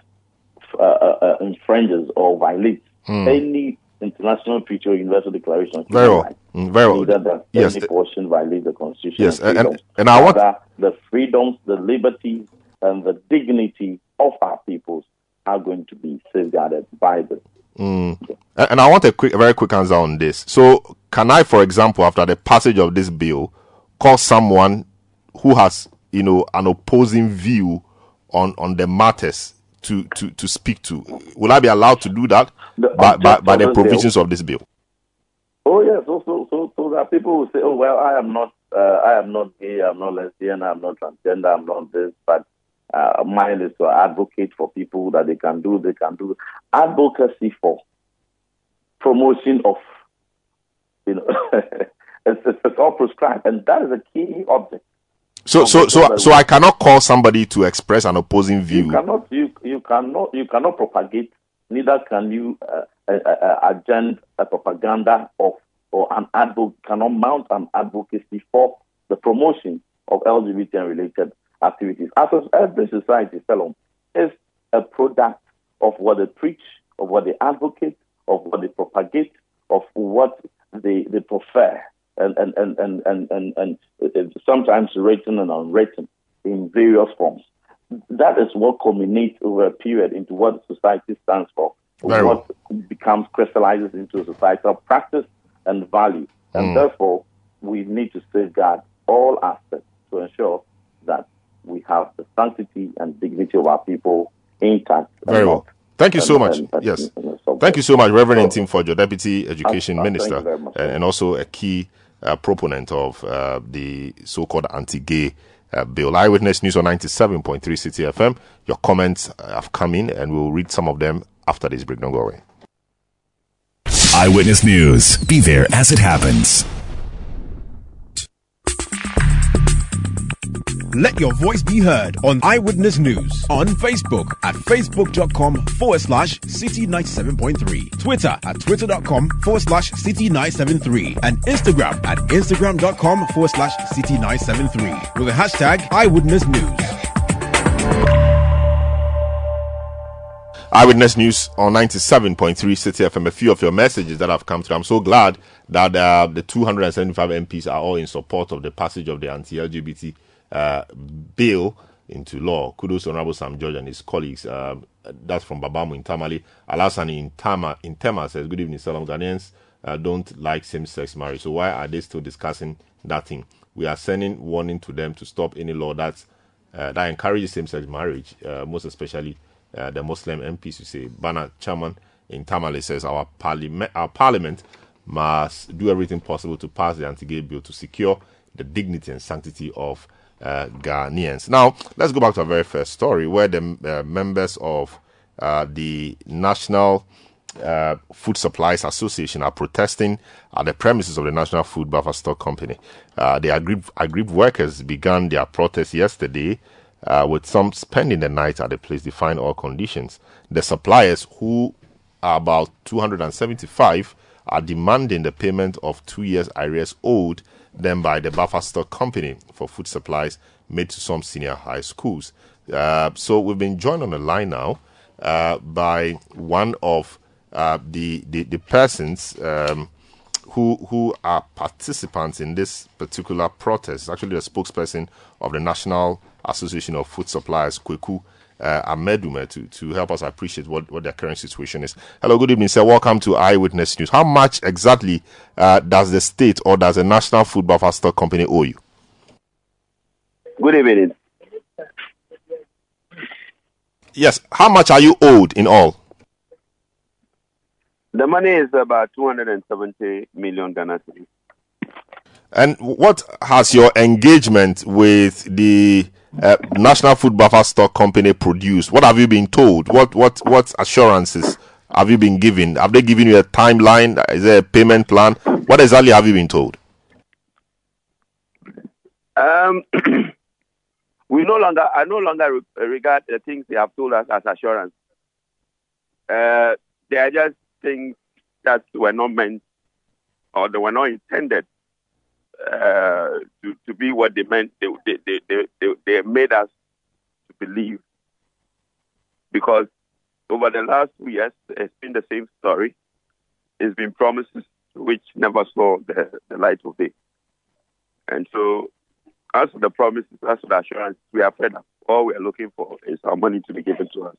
uh, uh, uh, infringes or violates hmm. any international or universal declaration. Very well. Mm, very well. That yes. Any portion violates the constitution. Yes, and, and, and I want the freedoms, the liberties, and the dignity of our peoples are going to be safeguarded by this. Mm. And I want a quick, a very quick answer on this. So, can I, for example, after the passage of this bill, call someone who has you know, an opposing view on on the matters to to to speak to. Will I be allowed to do that the, by, by, by the provisions of this bill? Oh yes, so so so, so that people will say, oh well, I am not uh, I am not gay, I'm not lesbian, I'm not transgender, I'm not this, but uh, mine is to advocate for people that they can do, they can do advocacy for promotion of, you know, it's, it's all prescribed, and that is a key object so, so, so, so I cannot call somebody to express an opposing view. You cannot, you, you cannot, you cannot propagate. Neither can you uh, uh, uh, agenda a propaganda of or an advocate cannot mount an advocacy for the promotion of LGBT and related activities. As every society, Selorm, is a product of what they preach, of what they advocate, of what they propagate, of what they, they prefer and, and, and, and, and, and, and sometimes written and unwritten in various forms. That is what culminates over a period into what society stands for, Very what well. becomes crystallizes into a societal practice and value. And mm. therefore, we need to safeguard all aspects to ensure that we have the sanctity and dignity of our people intact. Very well. Thank you so much. yes. Thank you so much, Reverend Ntim Fordjour, Deputy Education uh, uh, Minister, and, and, also a key uh, proponent of uh, the so-called anti-gay uh, bill. Eyewitness News on 97.3 Citi FM. Your comments have come in, and we'll read some of them after this break. Don't go away. Eyewitness News. Be there as it happens. Let your voice be heard on Eyewitness News on Facebook at facebook.com forward slash citi 97.3, Twitter at twitter.com forward slash citi 973, and Instagram at instagram.com forward slash citi 973 with the hashtag Eyewitness News. Eyewitness News on 97.3 Citi FM. A few of your messages that have come through. I'm so glad that uh, the 275 MPs are all in support of the passage of the anti LGBT uh, bill into law. Kudos Honorable Sam George and his colleagues. Uh, that's from Babamu in Tamale. Alasani in Tama in Tema says, Good evening, Selorm Ghanaians. Uh, don't like same-sex marriage. So why are they still discussing that thing? We are sending warning to them to stop any law that's uh, that encourages same-sex marriage, uh, most especially uh, the Muslim MPs. You say Bana Chairman in Tamale says our parliament, our parliament must do everything possible to pass the anti-gay bill to secure the dignity and sanctity of uh, Ghanaians. Now, let's go back to our very first story where the uh, members of uh, the National uh, Food Supplies Association are protesting at the premises of the National Food Buffer Stock Company. Uh, the aggrieved, workers began their protest yesterday uh, with some spending the night at the place, define all conditions. The suppliers, who are about 275, are demanding the payment of two years arrears owed them by the buffer stock company for food supplies made to some senior high schools. Uh, so we've been joined on the line now uh, by one of uh, the, the, the persons um, who who are participants in this particular protest. Actually, the spokesperson of the National Association of Food Suppliers, Kweku uh, Amedume, to, to help us appreciate what, what their current situation is. Hello, good evening, sir. Welcome to Eyewitness News. How much exactly uh, does the state or does the National Food Buffer Stock Company owe you? Good evening. Yes, how much are you owed in all? The money is about 270 million Ghana cedis. And what has your engagement with the uh, National Food Buffer Stock Company produced? What have you been told? What what what assurances have you been given? Have they given you a timeline? Is there a payment plan? What exactly have you been told? Um, we no longer, I no longer re- regard the things they have told us as assurance. Uh, they are just things that were not meant or they were not intended uh, to, to be what they meant. They, they, they, they, they, made us to believe. Because over the last two years, it's been the same story. It's been promises which never saw the, the light of day. And so, as for the promises, as for the assurance, we are fed up. All we are looking for is our money to be given to us.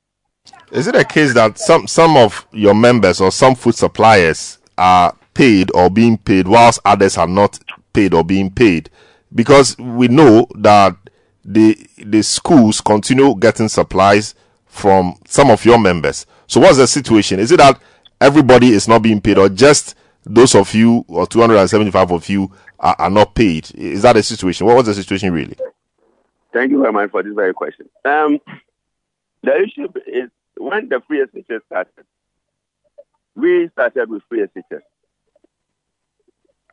Is it a case that some some of your members or some food suppliers are paid or being paid whilst others are not paid or being paid? Because we know that the the schools continue getting supplies from some of your members. So what's the situation? Is it that everybody is not being paid or just those of you or 275 of you are, are not paid? Is that the situation? What was the situation really? Thank you very much for this very question. Um, the issue is when the free SHS started, we started with free SHS.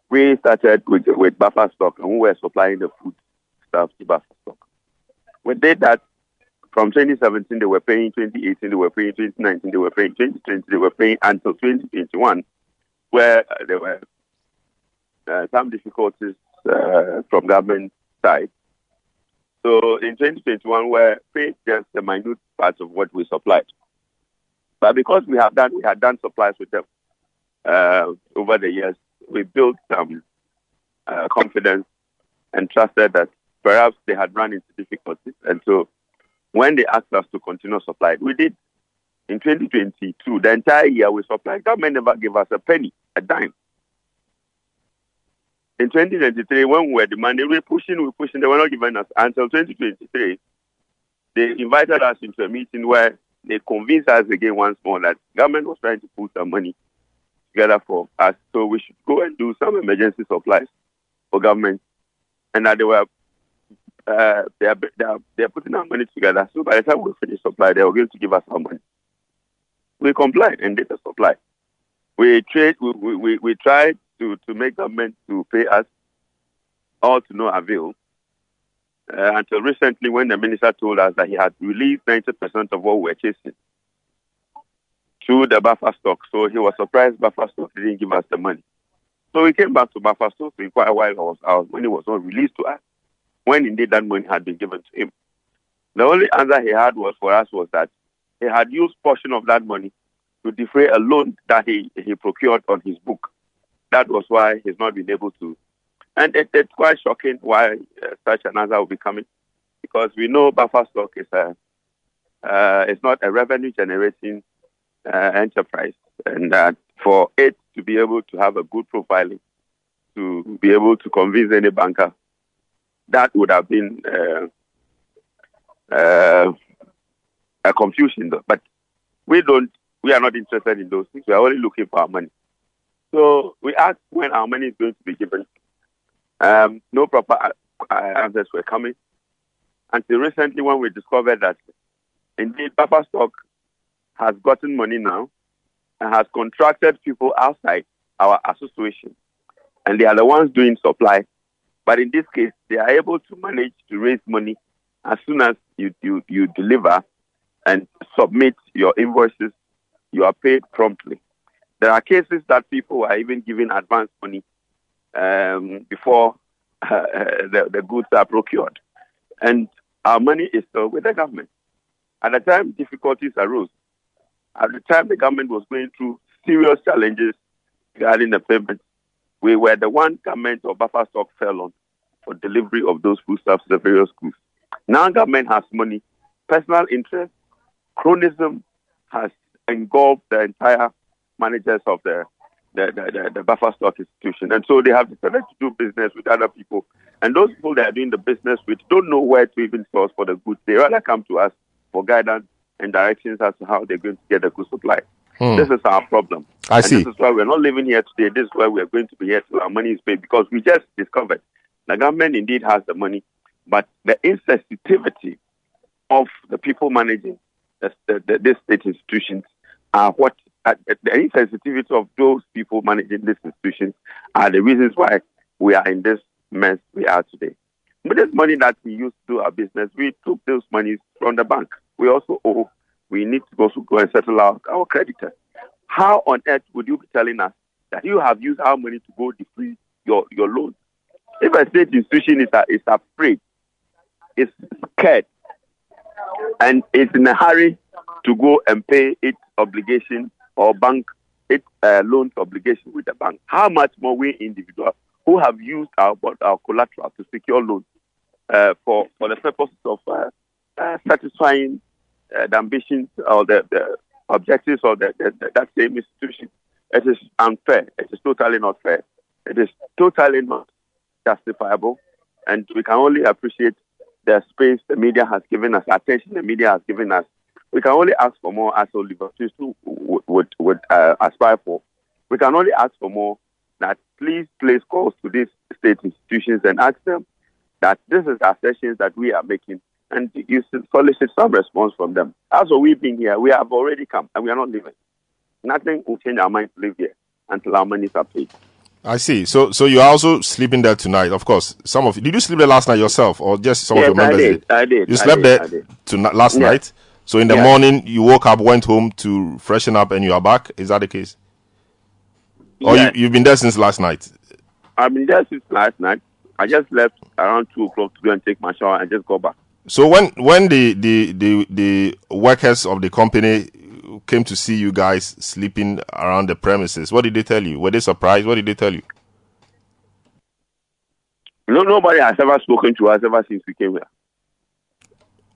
We started with, with buffer stock and we were supplying the food stuff to buffer stock. We did that from 2017, they were paying 2018, they were paying 2019, they were paying 2020, they were paying until 2021, where uh, there were uh, some difficulties uh, from government side. So in 2021, we're paid just a minute part of what we supplied. But because we have done, we had done supplies with them uh, over the years, we built some uh, confidence and trusted that perhaps they had run into difficulties. And so when they asked us to continue supply, we did. In 2022, the entire year we supplied, government never gave us a penny, a dime. In 2023, when we were demanding, we were pushing, we were pushing, they were not giving us. Until 2023, they invited us into a meeting where they convinced us again once more that government was trying to pull some money together for us, so we should go and do some emergency supplies for government, and that they were uh, they are they are they are putting our money together. So by the time we finish supply, they were going to give us our money. We complied and did the supply. We we, we, we, we tried to, to make government to pay us, all to no avail. Uh, until recently, when the minister told us that he had released 90% of what we were chasing to the buffer stock. So he was surprised buffer stock didn't give us the money. So we came back to buffer stock to inquire why our, money was not released to us when indeed that money had been given to him. The only answer he had was for us was that he had used portion of that money to defray a loan that he, he procured on his book. That was why he's not been able to. And it, it's quite shocking why uh, such an answer will be coming, because we know buffer stock is a uh, it's not a revenue generating uh, enterprise, and that for it to be able to have a good profiling, to be able to convince any banker, that would have been uh, uh, a confusion. Though. But we don't, we are not interested in those things. We are only looking for our money. So we asked when our money is going to be given. Um, no proper uh, answers were coming until recently when we discovered that indeed Buffer Stock has gotten money now and has contracted people outside our association. And they are the ones doing supply. But in this case, they are able to manage to raise money as soon as you, you, you deliver and submit your invoices, you are paid promptly. There are cases that people are even giving advance money um, before uh, the, the goods are procured. And our money is still with the government. At the time, difficulties arose. At the time, the government was going through serious challenges regarding the payment. We were the one government or buffer stock fell on for delivery of those foodstuffs to the various schools. Now government has money. Personal interest, cronism has engulfed the entire managers of the the, the, the, the buffer stock institution. And so they have decided to do business with other people. And those people they are doing the business with don't know where to even source for the goods. They rather come to us for guidance and directions as to how they're going to get the good supply. Hmm. This is our problem. I and see. This is why we're not living here today. This is why we're going to be here till our money is paid because we just discovered the government indeed has the money, but the insensitivity of the people managing the, the, the, these state institutions are what uh, the insensitivity of those people managing these institutions are the reasons why we are in this mess we are today. But this money that we used to do our business, we took those monies from the bank. We also owe, we need to also go and settle our, our creditors. How on earth would you be telling us that you have used our money to go defray your, your loan? If a state institution is, is afraid, is scared, and is in a hurry to go and pay its obligation or bank its uh, loan obligation with the bank, how much more we individuals who have used our our collateral to secure loans uh, for for the purposes of uh, uh satisfying uh, the ambitions or the, the objectives of the, the, the, that same institution. It is unfair. It is totally not fair. It is totally not justifiable, and we can only appreciate the space the media has given us, attention the media has given us. We can only ask for more as Oliver Twist would, would, would uh, aspire for. We can only ask for more that please place calls to these state institutions and ask them that this is the assertions that we are making and you solicit some response from them. As we've been here, we have already come and we are not leaving. Nothing will change our mind to live here until our money is paid. I see. So, so you're also sleeping there tonight. Of course, some of you did you sleep there last night yourself, or just some yes, of your members I did. did? I did. You slept did. there tonight, last yeah. night. So in the yeah. morning, you woke up, went home to freshen up, and you are back. Is that the case? Or you, you've been there since last night? I've been there since last night. I just left around two o'clock to go and take my shower and just go back. So when when the the the, the workers of the company came to see you guys sleeping around the premises, what did they tell you? Were they surprised? What did they tell you? No, nobody has ever spoken to us ever since we came here.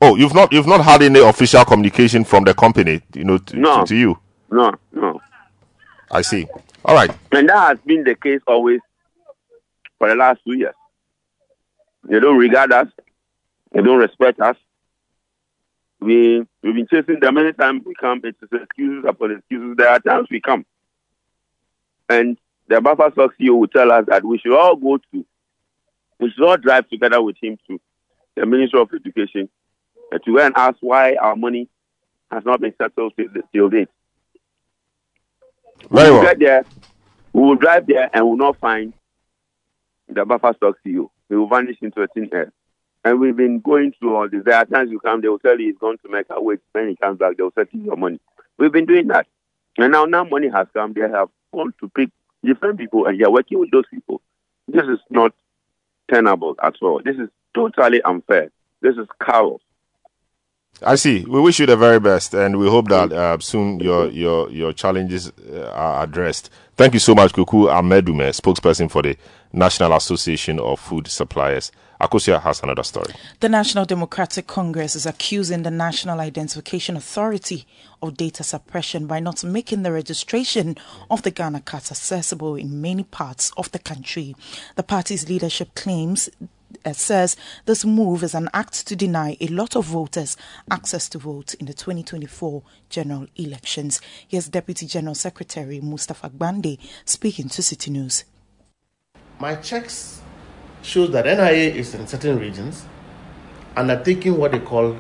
Oh, you've not you've not had any official communication from the company, you know, to, no. to, to you. No, no. I see. All right. And that has been the case always for the last two years. They don't regard us. They don't respect us. We we've been chasing them many times we come. It's excuses upon excuses. There are times we come, and the buffer stock CEO will tell us that we should all go to, we should all drive together with him to the Ministry of Education uh, to go and ask why our money has not been settled till date. Very we well. Get there, we will drive there and will not find the buffer stock CEO. He will vanish into a thin air. And we've been going through all this. There are times you come, they will tell you he's going to make a wait. When he comes back, they will settle your money. We've been doing that. And now, now money has come. They have gone to pick different people and you're working with those people. This is not tenable at all. This is totally unfair. This is chaos. I see. We wish you the very best, and we hope that uh, soon your your your challenges uh, are addressed. Thank you so much, Kweku Amedume, spokesperson for the National Association of Food Suppliers. Akosia has another story. The National Democratic Congress is accusing the National Identification Authority of data suppression by not making the registration of the Ghana card accessible in many parts of the country. The party's leadership claims says this move is an act to deny a lot of voters access to vote in the 2024 general elections. Here's Deputy General Secretary Mustafa Gbande speaking to Citi News. My checks shows that NIA is in certain regions undertaking what they call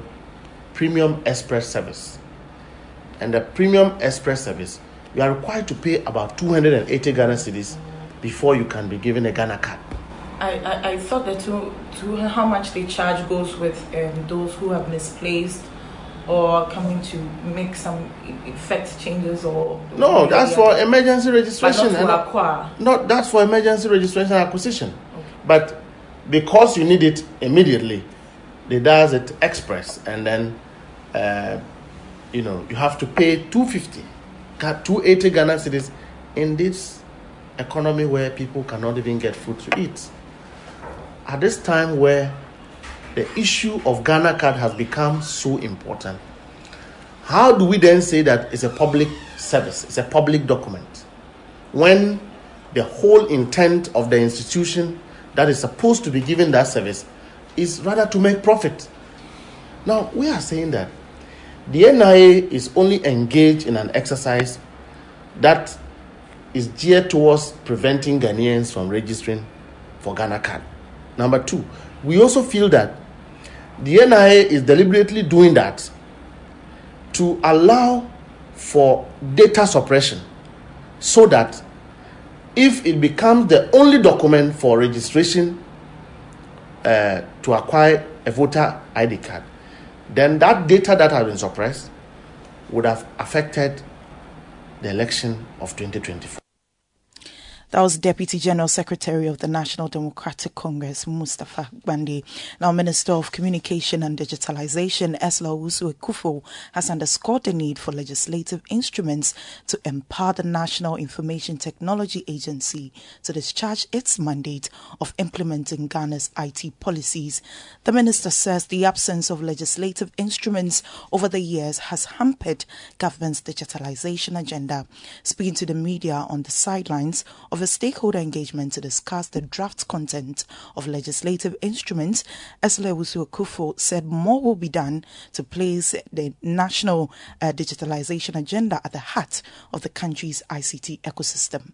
premium express service. And the premium express service, you are required to pay about 280 Ghana cedis before you can be given a Ghana card. I, I, I thought that to, to how much they charge goes with um, those who have misplaced or coming to make some effect changes or no that's for emergency registration but not for acquire. not that's for emergency registration acquisition okay. but because you need it immediately they does it express and then uh, you know you have to pay 250 280 ghana cedis in this economy where people cannot even get food to eat at this time where the issue of Ghana card has become so important. How do we then say that it's a public service, it's a public document, when the whole intent of the institution that is supposed to be giving that service is rather to make profit? Now, we are saying that the NIA is only engaged in an exercise that is geared towards preventing Ghanaians from registering for Ghana card. Number two, we also feel that the NIA is deliberately doing that to allow for data suppression so that if it becomes the only document for registration uh, to acquire a voter ID card, then that data that has been suppressed would have affected the election of 2024. That was Deputy General Secretary of the National Democratic Congress, Mustafa Gbande. Now, Minister of Communication and Digitalization, Ursula Owusu-Ekuful, has underscored the need for legislative instruments to empower the National Information Technology Agency to discharge its mandate of implementing Ghana's IT policies. The minister says the absence of legislative instruments over the years has hampered government's digitalization agenda. Speaking to the media on the sidelines of a stakeholder engagement to discuss the draft content of legislative instruments, Ursula Owusu-Ekuful said more will be done to place the national uh, digitalization agenda at the heart of the country's ICT ecosystem.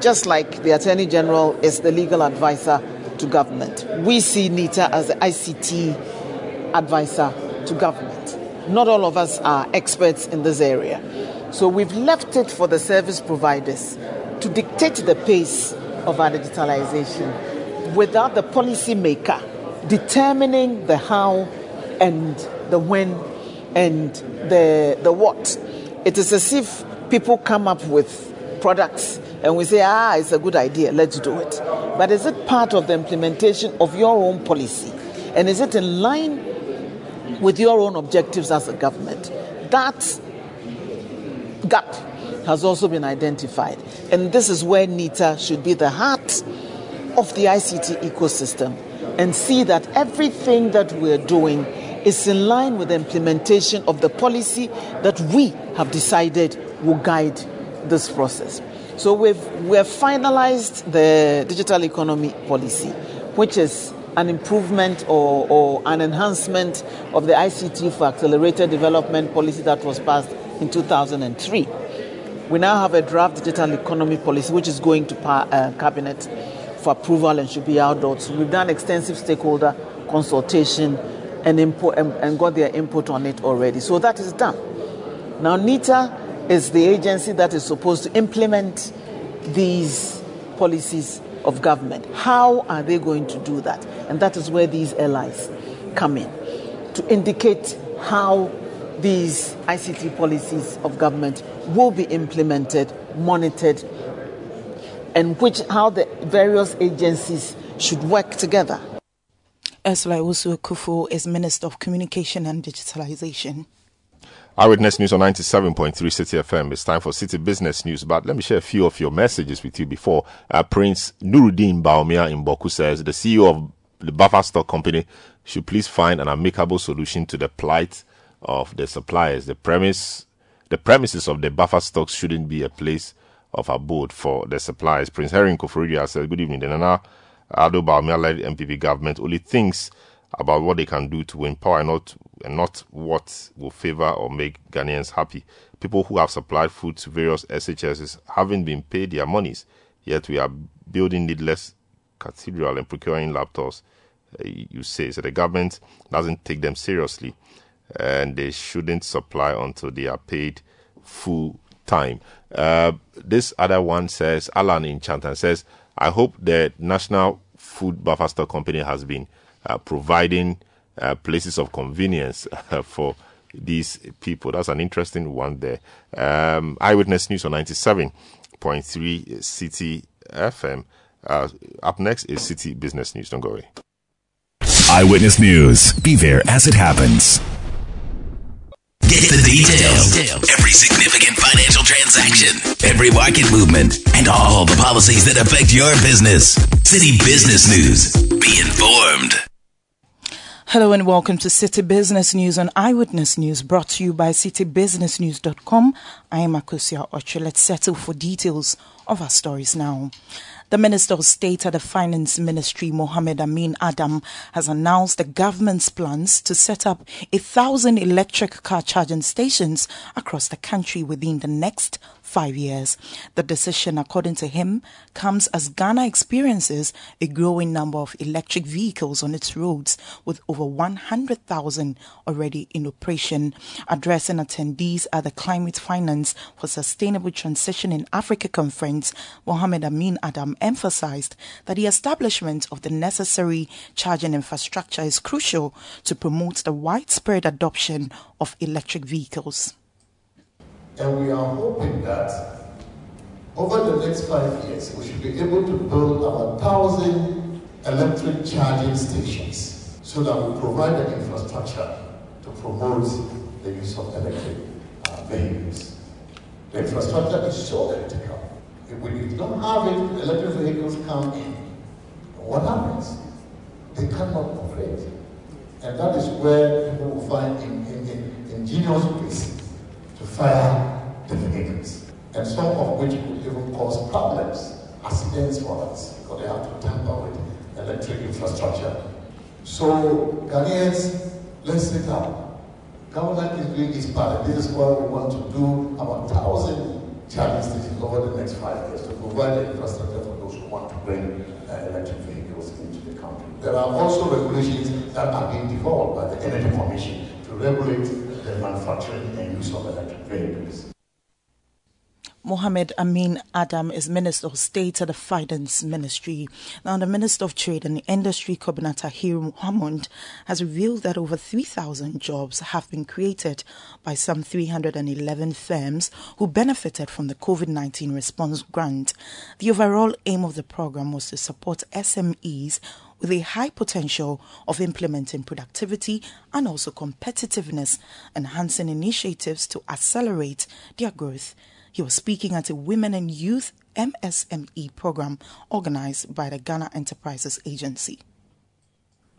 Just like the Attorney General is the legal advisor to government, we see NITA as the ICT advisor to government. Not all of us are experts in this area. So we've left it for the service providers to dictate the pace of our digitalization without the policymaker determining the how and the when and the, the what. It is as if people come up with products and we say, ah, it's a good idea, let's do it. But is it part of the implementation of your own policy? And is it in line with your own objectives as a government? That gap has also been identified. And this is where NITA should be the heart of the ICT ecosystem and see that everything that we're doing is in line with the implementation of the policy that we have decided will guide this process. So we've, we've finalized the digital economy policy, which is an improvement or, or an enhancement of the ICT for accelerated development policy that was passed in 2003. We now have a draft digital economy policy which is going to uh, cabinet for approval and should be outdoors. We've done extensive stakeholder consultation and and, and got their input on it already. So that is done. Now NITA is the agency that is supposed to implement these policies of government. How are they going to do that? And that is where these LIs come in to indicate how these ICT policies of government will be implemented, monitored, and which how the various agencies should work together. Ursula Owusu-Ekuful is Minister of Communication and Digitalization. Eyewitness News on 97.3 Citi FM. It's time for Citi Business News. But let me share a few of your messages with you before. Uh, Prince Nuruddin Baumia in Boku says the CEO of the Buffer Stock Company should please find an amicable solution to the plight of the suppliers. The premise, the premises of the buffer stocks shouldn't be a place of abode for the suppliers. Prince Henry Koforidua said, Good evening. The Nana Addo Bawumia led NPP government only thinks about what they can do to win power and not, and not what will favor or make Ghanaians happy. People who have supplied food to various SHSs haven't been paid their monies, yet we are building needless cathedral and procuring laptops. Uh, you say so the government doesn't take them seriously and they shouldn't supply until they are paid full time. Uh, this other one says, Alan in Chantan says, I hope the National Food Buffer Stock Company has been uh, providing uh, places of convenience for these people. That's an interesting one there. Um, Eyewitness News on 97.3 Citi FM. Uh, up next is Citi Business News. Don't go away. Eyewitness News. Be there as it happens. Get the details. Every significant financial transaction, every market movement, and all the policies that affect your business. Citi Business News. Be informed. Hello and welcome to Citi Business News on Eyewitness News, brought to you by CitiBusinessNews.com. I am Akosia Ocho. Let's settle for details of our stories now. The Minister of State at the Finance Ministry, Mohammed Amin Adam, has announced the government's plans to set up a thousand electric car charging stations across the country within the next five years. The decision, according to him, comes as Ghana experiences a growing number of electric vehicles on its roads, with over 100,000 already in operation. Addressing attendees at the Climate Finance for Sustainable Transition in Africa conference, Mohammed Amin Adam emphasized that the establishment of the necessary charging infrastructure is crucial to promote the widespread adoption of electric vehicles. And we are hoping that over the next five years, we should be able to build about 1,000 electric charging stations so that we provide the infrastructure to promote the use of electric uh, vehicles. The infrastructure is so critical. If we don't have it, electric vehicles come in. What happens? They cannot operate. And that is where people will find in, in, in ingenious ways to fire the vehicles. And some of which could even cause problems, accidents for us, because they have to tamper with electric infrastructure. So, Ghanaians, let's sit up. Government is doing its part. This is what we want to do about 1,000 charging stations over the next five years to provide the infrastructure for those who want to bring uh, electric vehicles into the country. There are also regulations that are being developed by the Energy Commission to regulate the manufacturing and use of electric vehicles. Mohammed Amin Adam is Minister of State at the Finance Ministry. Now, the Minister of Trade and Industry, Kobina Tahir has revealed that over 3,000 jobs have been created by some 311 firms who benefited from the COVID 19 response grant. The overall aim of the program was to support SMEs with a high potential of implementing productivity and also competitiveness, enhancing initiatives to accelerate their growth. He was speaking at a Women and Youth MSME program organized by the Ghana Enterprises Agency.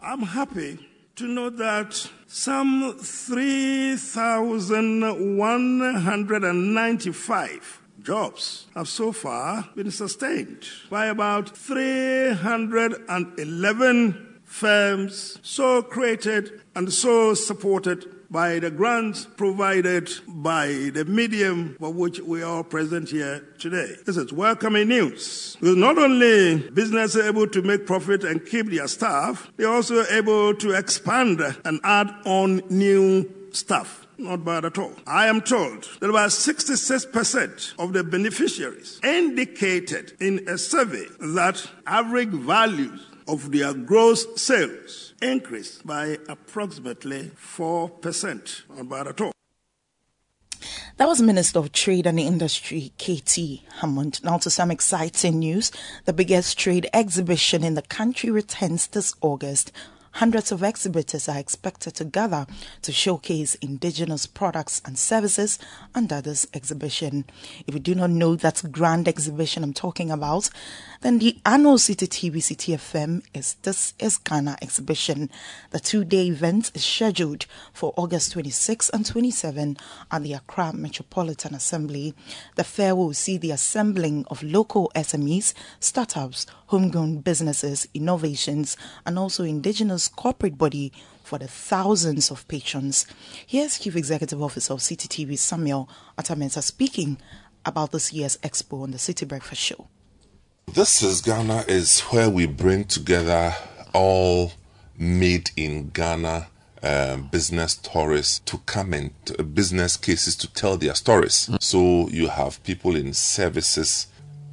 I'm happy to know that some 3,195 jobs have so far been sustained by about 311 firms so created and so supported by the grants provided by the medium for which we are present here today. This is welcoming news. Because not only business are able to make profit and keep their staff, they're also able to expand and add on new staff. Not bad at all. I am told that about 66% of the beneficiaries indicated in a survey that average values of their gross sales increased by approximately 4%. Not bad at all. That was Minister of Trade and Industry, KT Hammond. Now to some exciting news. The biggest trade exhibition in the country returns this August hundreds of exhibitors are expected to gather to showcase indigenous products and services under this exhibition. If you do not know that grand exhibition I'm talking about, then the annual Citi TV Citi FM is this is Ghana exhibition. The two-day event is scheduled for August 26 and 27 at the Accra Metropolitan Assembly. The fair will see the assembling of local SMEs, startups, homegrown businesses, innovations, and also indigenous corporate body for the thousands of patrons. Here's Chief Executive Officer of Citi TV, Samuel Attah-Mensah, speaking about this year's expo on the Citi Breakfast Show. This is Ghana is where we bring together all made in Ghana uh, business tourists to come and uh, business cases to tell their stories. Mm. So you have people in services,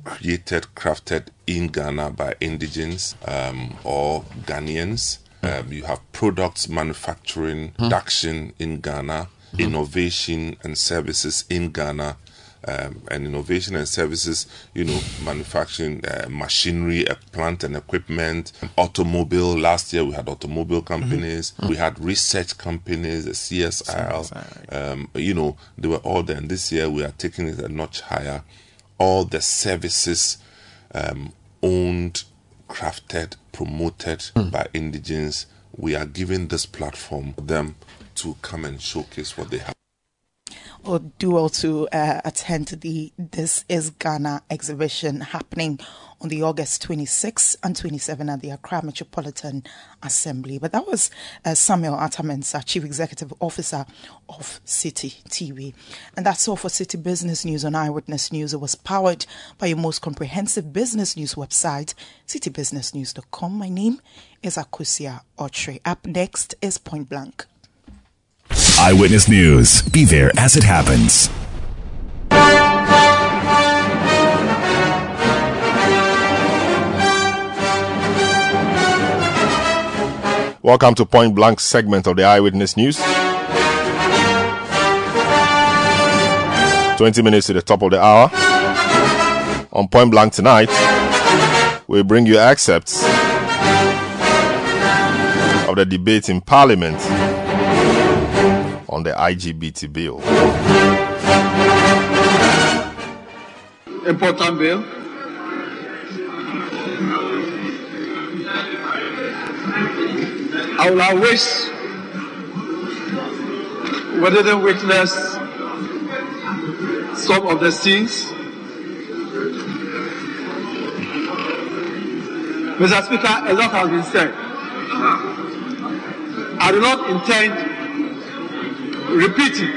created, crafted in Ghana by indigenes um, or Ghanaians. Um, you have products manufacturing, production in Ghana, innovation and services in Ghana. Um, and innovation and services, you know, manufacturing uh, machinery, uh, plant and equipment, automobile. Last year we had automobile companies, we had research companies, the CSIR. Um, you know, they were all there. And this year we are taking it a notch higher. All the services um, owned, crafted, promoted by indigenes. We are giving this platform for them to come and showcase what they have. Or do to uh, attend the This is Ghana exhibition happening on the August 26th and 27th at the Accra Metropolitan Assembly. But that was uh, Samuel Attah-Mensah, Chief Executive Officer of Citi TV. And that's all for Citi Business News on Eyewitness News. It was powered by your most comprehensive business news website, citibusinessnews.com. My name is Akusia Otre. Up next is Point Blank. Eyewitness News. Be there as it happens. Welcome to Point Blank segment of the Eyewitness News. 20 minutes to the top of the hour. On Point Blank tonight, we bring you excerpts of the debate in Parliament on the LGBT bill. important bill. I will wish we didn't witness some of the scenes. Mr. Speaker, a lot has been said. I do not intend repeating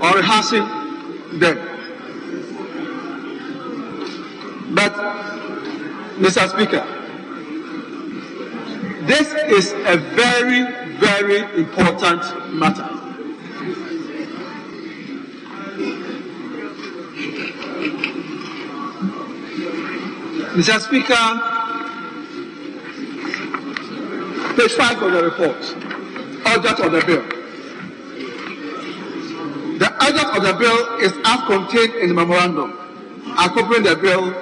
or rehearsing them. But, Mr. Speaker, this is a very, very important matter. Mr. Speaker, page 5 of the report, object of the bill. Object of the bill is as contained in the memorandum accompanying the bill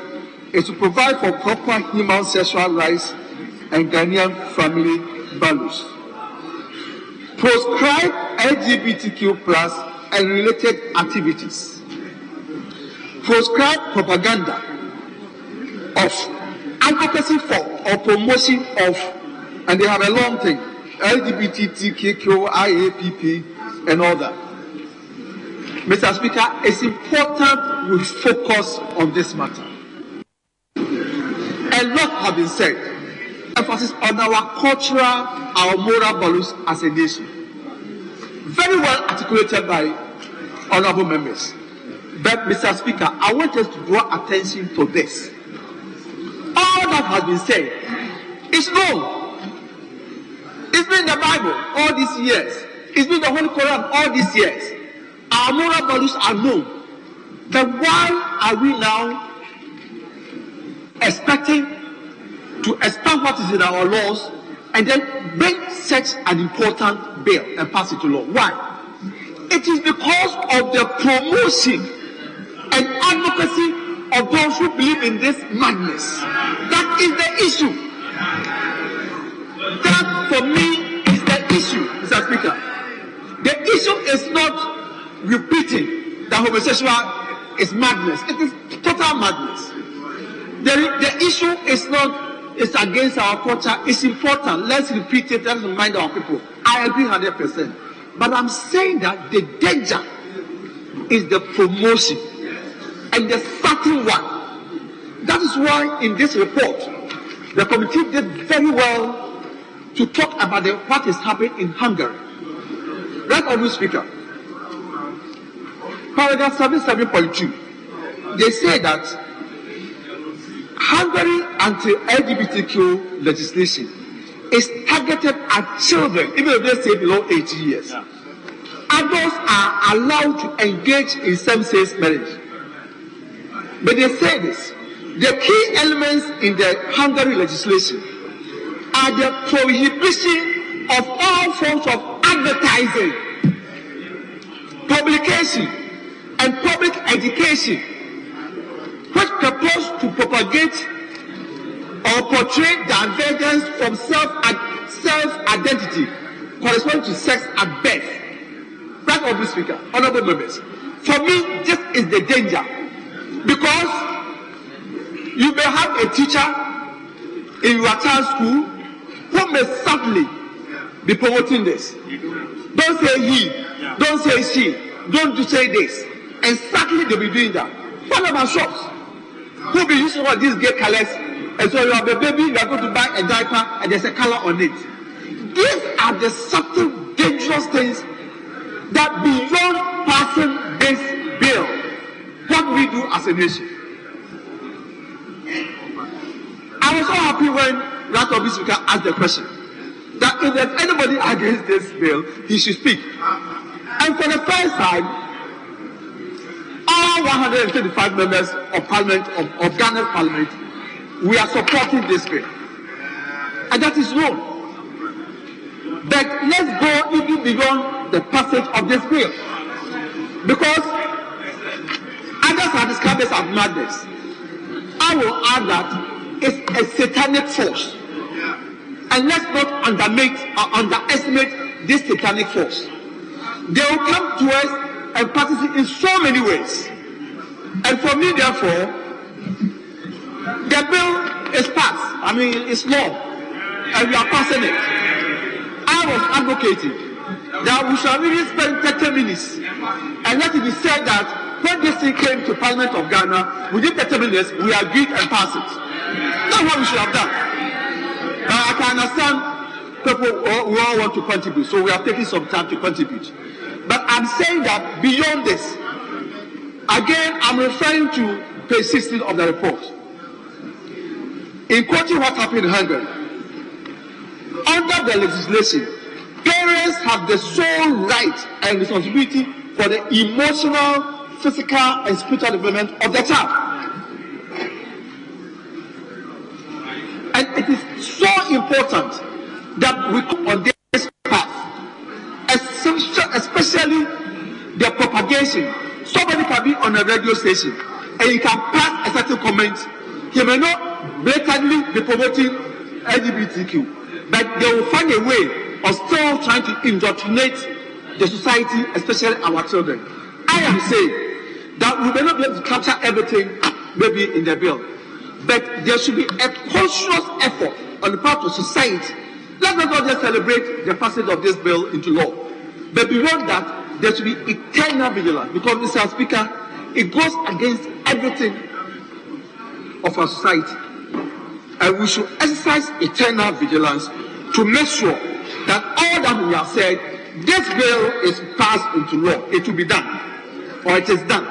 is to provide for proper human sexual rights and Ghanaian family values. Proscribe LGBTQ plus and related activities. Proscribe propaganda of advocacy for or promotion of, and they have a long thing, LGBTQ, IAPP, and all that. Mr. Speaker, it's important we focus on this matter. A lot has been said emphasis on our cultural, our moral values as a nation. Very well articulated by honorable members. But, Mr. Speaker, I want us to draw attention to this. All that has been said is known. It's been the Bible all these years. It's been the Holy Quran all these years. Our moral values are known. Then why are we now expecting to expand what is in our laws and then bring such an important bill and pass it to law. Why? It is because of the promotion and advocacy of those who believe in this madness. That is the issue. That for me is the issue, Mr. Speaker. The issue is not repeating that homosexual is madness. It is total madness. The, the issue is not it's against our culture. It's important. Let's repeat it. Let's remind our people. I agree 100%. But I'm saying that the danger is the promotion and the starting one. That is why in this report, the committee did very well to talk about the, what is happening in Hungary. Right, Honourable Speaker. Paragraph 77.2. They say that Hungary anti-LGBTQ legislation is targeted at children, even if they say below 18 years. Adults are allowed to engage in same-sex marriage. But they say this, The key elements in the Hungary legislation are the prohibition of all forms of advertising, publication, and public education which purpose to propagate or portray divergence from self self-identity corresponding to sex at birth. Right, Honorable Speaker, Honorable Members. For me, this is the danger because you may have a teacher in your child's school who may sadly be promoting this. Don't say he, don't say she, don't say this. Sadly they'll be doing that. What about shops? Who be using all these gay colors? And so you have a baby, you are going to buy a diaper and there's a color on it. These are the subtle, dangerous things that beyond passing this bill, what we do as a nation? I was so happy when of Speaker asked the question that if there's anybody against this bill, he should speak. And for the first time, all 135 members of Parliament, of, of Ghana's Parliament, we are supporting this bill. And that is wrong. But let's go even beyond the passage of this bill. Because others have described this as madness. I will add that it's a satanic force. And let's not undermate or underestimate this satanic force. They will come to us and participate in so many ways. And for me, therefore, the bill is passed. I mean, it's law. And we are passing it. I was advocating that we shall really spend 30 minutes and let it be said that when this thing came to Parliament of Ghana, within 30 minutes, we agreed and passed it. That's what we should have done. But I can understand people who all want to contribute, so we are taking some time to contribute. But I'm saying that beyond this, again, I'm referring to page 16 of the report. In quoting what happened in Hungary, under the legislation, parents have the sole right and responsibility for the emotional physical and spiritual development of the child. And it is so important that we come on this especially the propagation. Somebody can be on a radio station and he can pass a certain comment. He may not blatantly be promoting LGBTQ, but they will find a way of still trying to indoctrinate the society, especially our children. I am saying that we may not be able to capture everything maybe in the bill, but there should be a conscious effort on the part of society. Let us not just celebrate the passage of this bill into law, but beyond that, there should be eternal vigilance because, Mr. Speaker, it goes against everything of our society. And we should exercise eternal vigilance to make sure that all that we have said, this bill is passed into law. It will be done, or it is done.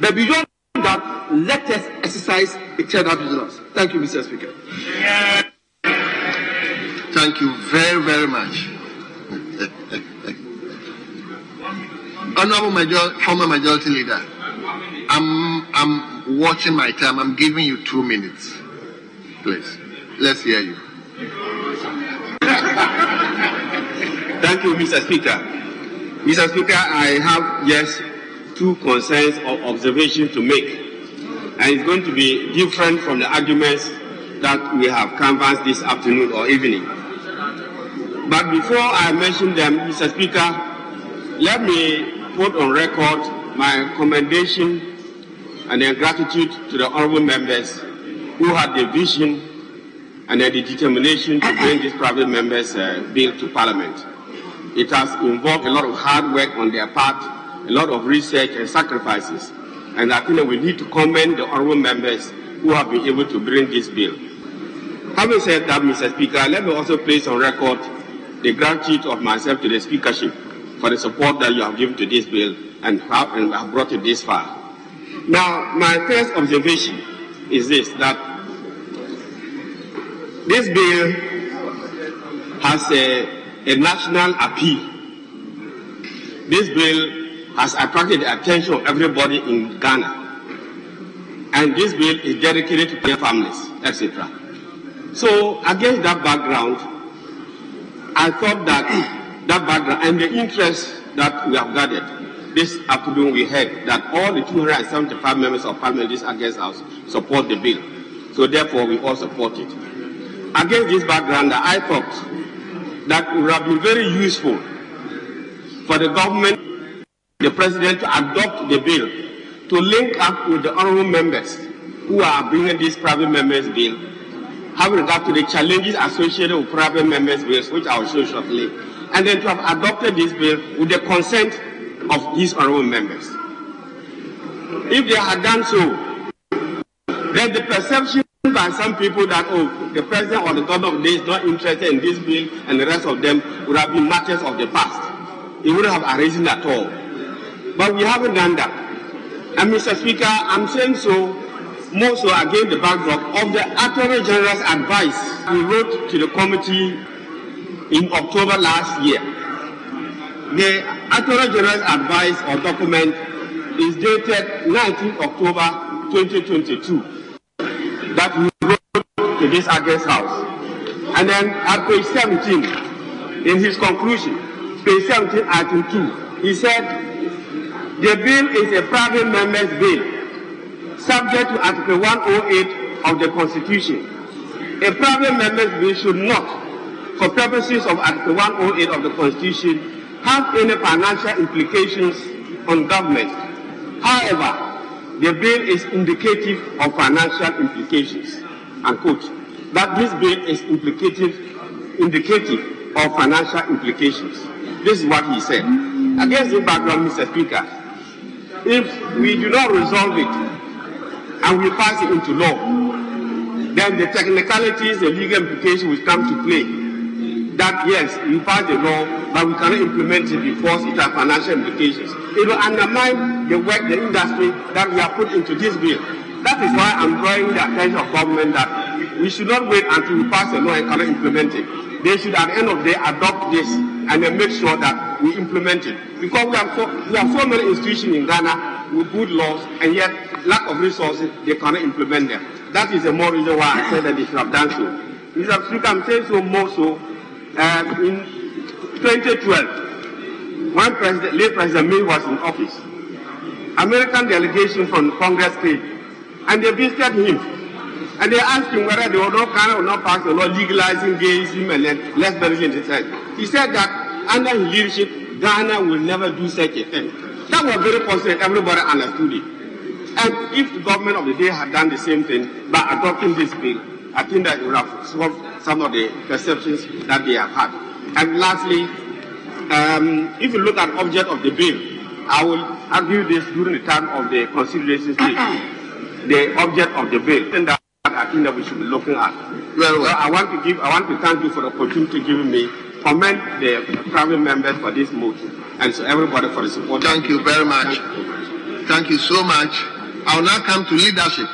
But beyond that, let us exercise eternal vigilance. Thank you, Mr. Speaker. Thank you very, very much. Honorable Major, former Majority Leader, I'm, I'm watching my time. I'm giving you two minutes. Please, let's hear you. Thank you, Mr. Speaker. Mr. Speaker, I have yes two concerns or observations to make. And it's going to be different from the arguments that we have canvassed this afternoon or evening. But before I mention them, Mr. Speaker, let me put on record my commendation and their gratitude to the honorable members who had the vision and the determination to bring this private members' uh, bill to Parliament. It has involved a lot of hard work on their part a lot of research and sacrifices. And I think that we need to commend the honorable members who have been able to bring this bill. Having said that, Mr. Speaker, let me also place on record the gratitude of myself to the speakership for the support that you have given to this bill and have, and have brought it this far. Now, my first observation is this, that this bill has a, a national appeal. This bill has attracted the attention of everybody in Ghana. and this bill is dedicated to their families, etc. So against that background, I thought that that background and the interest that we have gathered, this afternoon we heard that all the 275 members of parliament this against House support the bill. So therefore we all support it. Against this background, I thought that would have been very useful for the government, the president to adopt the bill to link up with the honorable members who are bringing this private members bill, having regard to the challenges associated with private members bills, which I will show shortly, and then to have adopted this bill with the consent of these honorable members. If they had done so, then the perception by some people that, oh, the president or the government of day is not interested in this bill and the rest of them would have been matters of the past. It wouldn't have arisen at all. But we haven't done that. And Mr. Speaker, I'm saying so more so against the backdrop of the Attorney General's advice we wrote to the committee in October last year. The Attorney General's advice or document is dated 19 October 2022 that we wrote to this August House. And then at page 17, in his conclusion, page 17, item 2, he said, the bill is a private member's bill, subject to Article 108 of the Constitution. A private member's bill should not, for purposes of Article 108 of the Constitution, have any financial implications on government. However, the bill is indicative of financial implications. That this bill is implicative, indicative of financial implications. This is what he said. Against the background, Mr. Speaker, if we do not resolve it and we pass it into law, then the technicalities, the legal implications will come to play. That yes, we pass the law, but we cannot implement it because it has financial implications. It will undermine the work, the industry that we have put into this bill. That is why I'm drawing the attention of government that we should not wait until we pass the law and cannot implement it. They should at the end of the day adopt this and then make sure that we implement it. Because we have so, we have so many institutions in Ghana with good laws and yet lack of resources, they cannot implement them. That is the more reason why I said that they should have done so. Mr. Speaker, I'm saying so more so. Um, in 2012, when President, late President May was in office, American delegation from Congress came and they visited him and they asked him whether they would not, Ghana would not pass a law legalizing gayism and lesbianism. He said, he said that under his leadership, Ghana will never do such a thing. That was very positive. Everybody understood it. And if the government of the day had done the same thing by adopting this bill, I think that it would have solved some of the perceptions that they have had. And lastly, um, if you look at object of the bill, I will argue this during the time of the consideration stage. The object of the bill, and that I think that we should be looking at. Well, well, I want to give, I want to thank you for the opportunity given me. Commend the private members for this motion, and so everybody for the support. Thank you very much. Thank you so much. I will now come to leadership.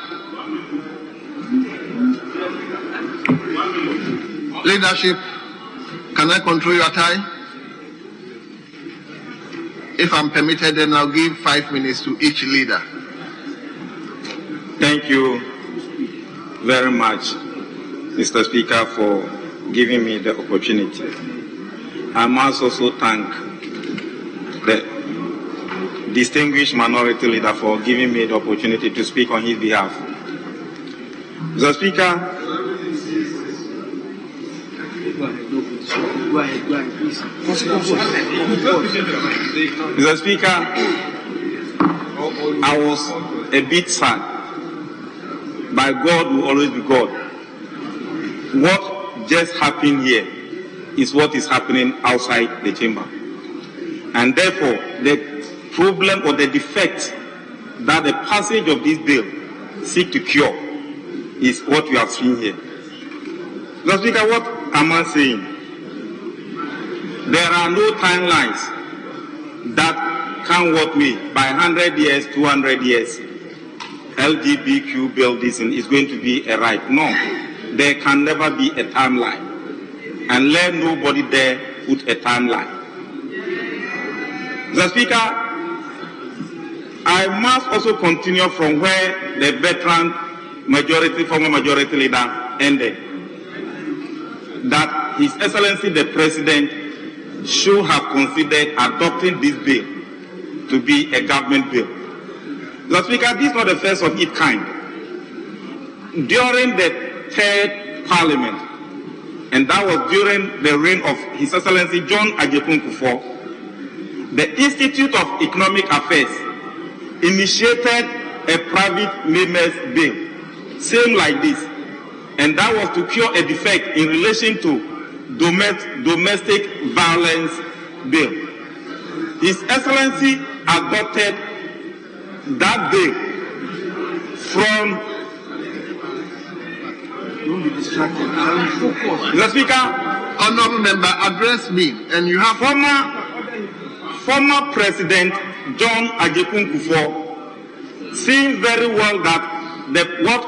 Leadership, can I control your time? If I'm permitted, then I'll give five minutes to each leader. Thank you very much, Mr. Speaker, for giving me the opportunity. I must also thank the distinguished minority leader for giving me the opportunity to speak on his behalf. Mr. Speaker, Mr. Speaker, I was a bit sad. By God will always be God. What just happened here is what is happening outside the chamber. And therefore, the problem or the defect that the passage of this bill seek to cure is what we have seen here. Mr. Speaker, what am I saying? There are no timelines that can work me by 100 years, 200 years. LGBTQ this is going to be a right. No, there can never be a timeline. And let nobody there put a timeline. Mr. Speaker, I must also continue from where the veteran majority, former majority leader ended. That His Excellency the President should have considered adopting this bill to be a government bill. Mr. Speaker, this is not the first of its kind. During the third parliament, and that was during the reign of His Excellency John Agyekum Kufuor, the Institute of Economic Affairs initiated a private members bill, same like this, and that was to cure a defect in relation to domestic violence bill. His Excellency adopted that bill from don't be distracted. Mr. Speaker, honorable member, address me, and you have former former President John Agyekum Kufuor seeing very well that the, what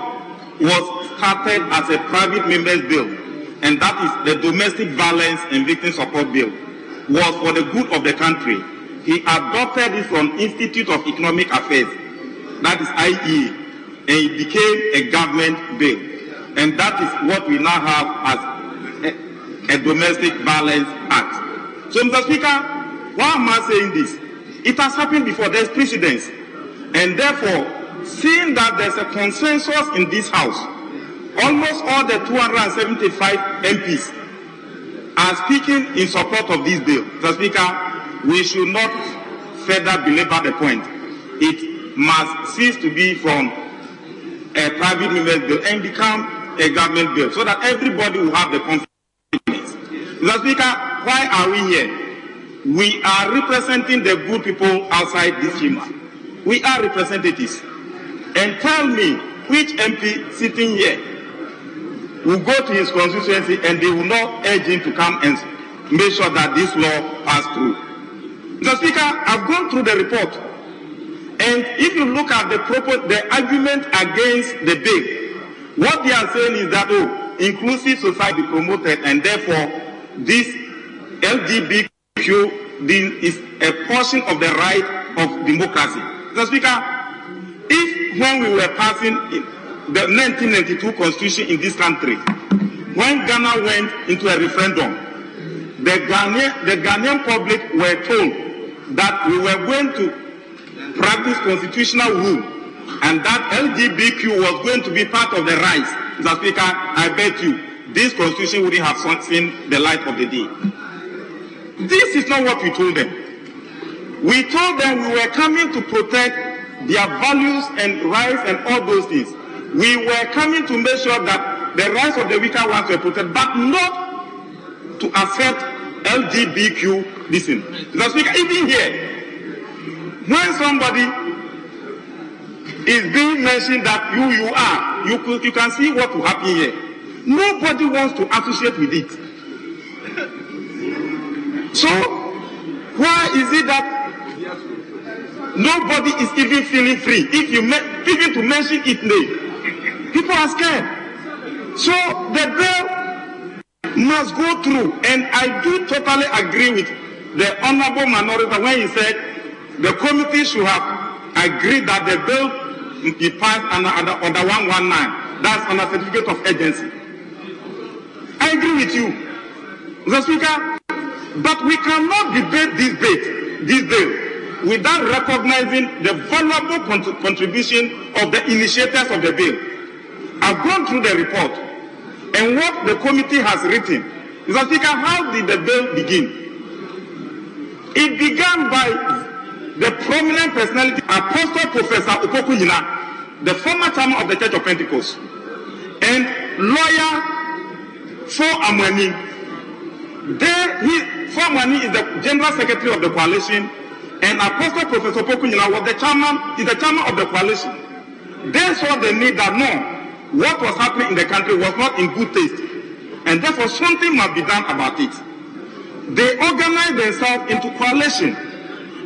was started as a private members bill, and that is the domestic violence and victim support bill, was for the good of the country. He adopted it from Institute of Economic Affairs, that is IE, and it became a government bill. And that is what we now have as a, a Domestic Violence Act. So, Mr. Speaker, why am I saying this? It has happened before, there's precedence. And therefore, seeing that there's a consensus in this House, almost all the 275 MPs are speaking in support of this bill. Mr. Speaker, we should not further belabor the point. It must cease to be from a private members bill and become a government bill so that everybody will have the confidence. Mr. Speaker, why are we here? We are representing the good people outside this chamber. We are representatives. And tell me which MP sitting here will go to his constituency and they will not urge him to come and make sure that this law pass through. Mr. Speaker, I've gone through the report. And if you look at the, the argument against the bill, what they are saying is that, oh, inclusive society promoted and therefore this LGBTQ is a portion of the right of democracy. Mr. Speaker, if when we were passing the 1992 constitution in this country, when Ghana went into a referendum, the Ghanaian, the Ghanaian public were told that we were going to practice constitutional rule and that LGBTQ was going to be part of the rights. Mr. Speaker, I bet you this constitution wouldn't have seen the light of the day. This is not what we told them. We told them we were coming to protect their values and rights and all those things. We were coming to make sure that the rights of the weaker ones were protected, but not to accept LGBTQ. Listen, Mr. Speaker, even here, when somebody is being mentioned that you you are, you, you can see what will happen here. Nobody wants to associate with it. So, why is it that nobody is even feeling free? If you even to mention its name, people are scared. So the bill must go through, and I do totally agree with the honourable minority when he said the committee should have agreed that the bill be passed under, under, under 119. That's on a certificate of agency. I agree with you, Mr. Speaker. But we cannot debate this bill, this bill without recognizing the valuable cont- contribution of the initiators of the bill. I've gone through the report, and what the committee has written. Mr. Speaker, how did the bill begin? It began by the prominent personality, Apostle Professor Opoku Yina, the former chairman of the Church of Pentecost, and lawyer For Amwani. There, he, For Amwani is the general secretary of the coalition, and Apostle Professor Opoku Yina was the chairman, is the chairman of the coalition. They saw the need that no, what was happening in the country was not in good taste, and therefore something must be done about it. They organized themselves into coalition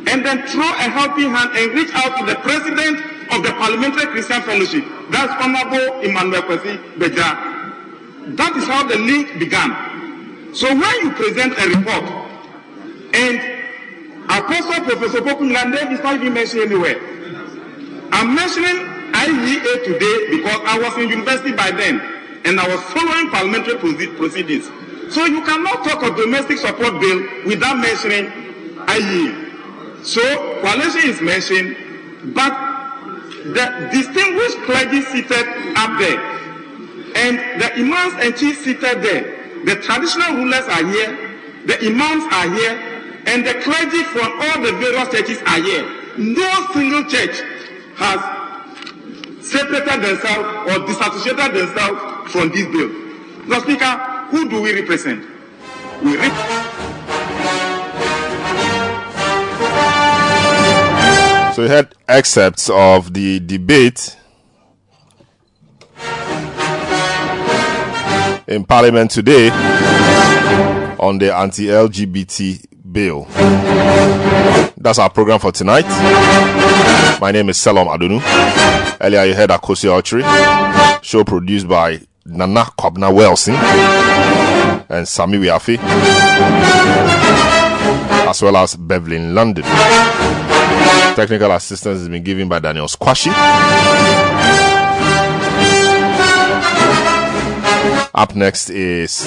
and then throw a helping hand and reach out to the president of the Parliamentary Christian Fellowship. That's Honorable Emmanuel Kwesi Beja. That is how the link began. So when you present a report and Apostle Professor Pokunlande is not even mentioned anywhere, I'm mentioning IEA today because I was in university by then and I was following parliamentary proceedings. So you cannot talk of domestic support bill without mentioning IEA. So coalition is mentioned, but the distinguished clergy seated up there and the imams and chiefs seated there, the traditional rulers are here, the imams are here, and the clergy from all the various churches are here. No single church has separated themselves or disassociated themselves from this bill. Now, Speaker, who do we represent? We. So you had excerpts of the debate in Parliament today on the anti LGBT bill. That's our program for tonight. My name is Selorm Adonoo. Earlier you heard Akosi Archery, show produced by Nana Kwabena Wilson and Sami Wiafi, as well as Bevlin London. Technical assistance has been given by Daniel Squashy. Up next is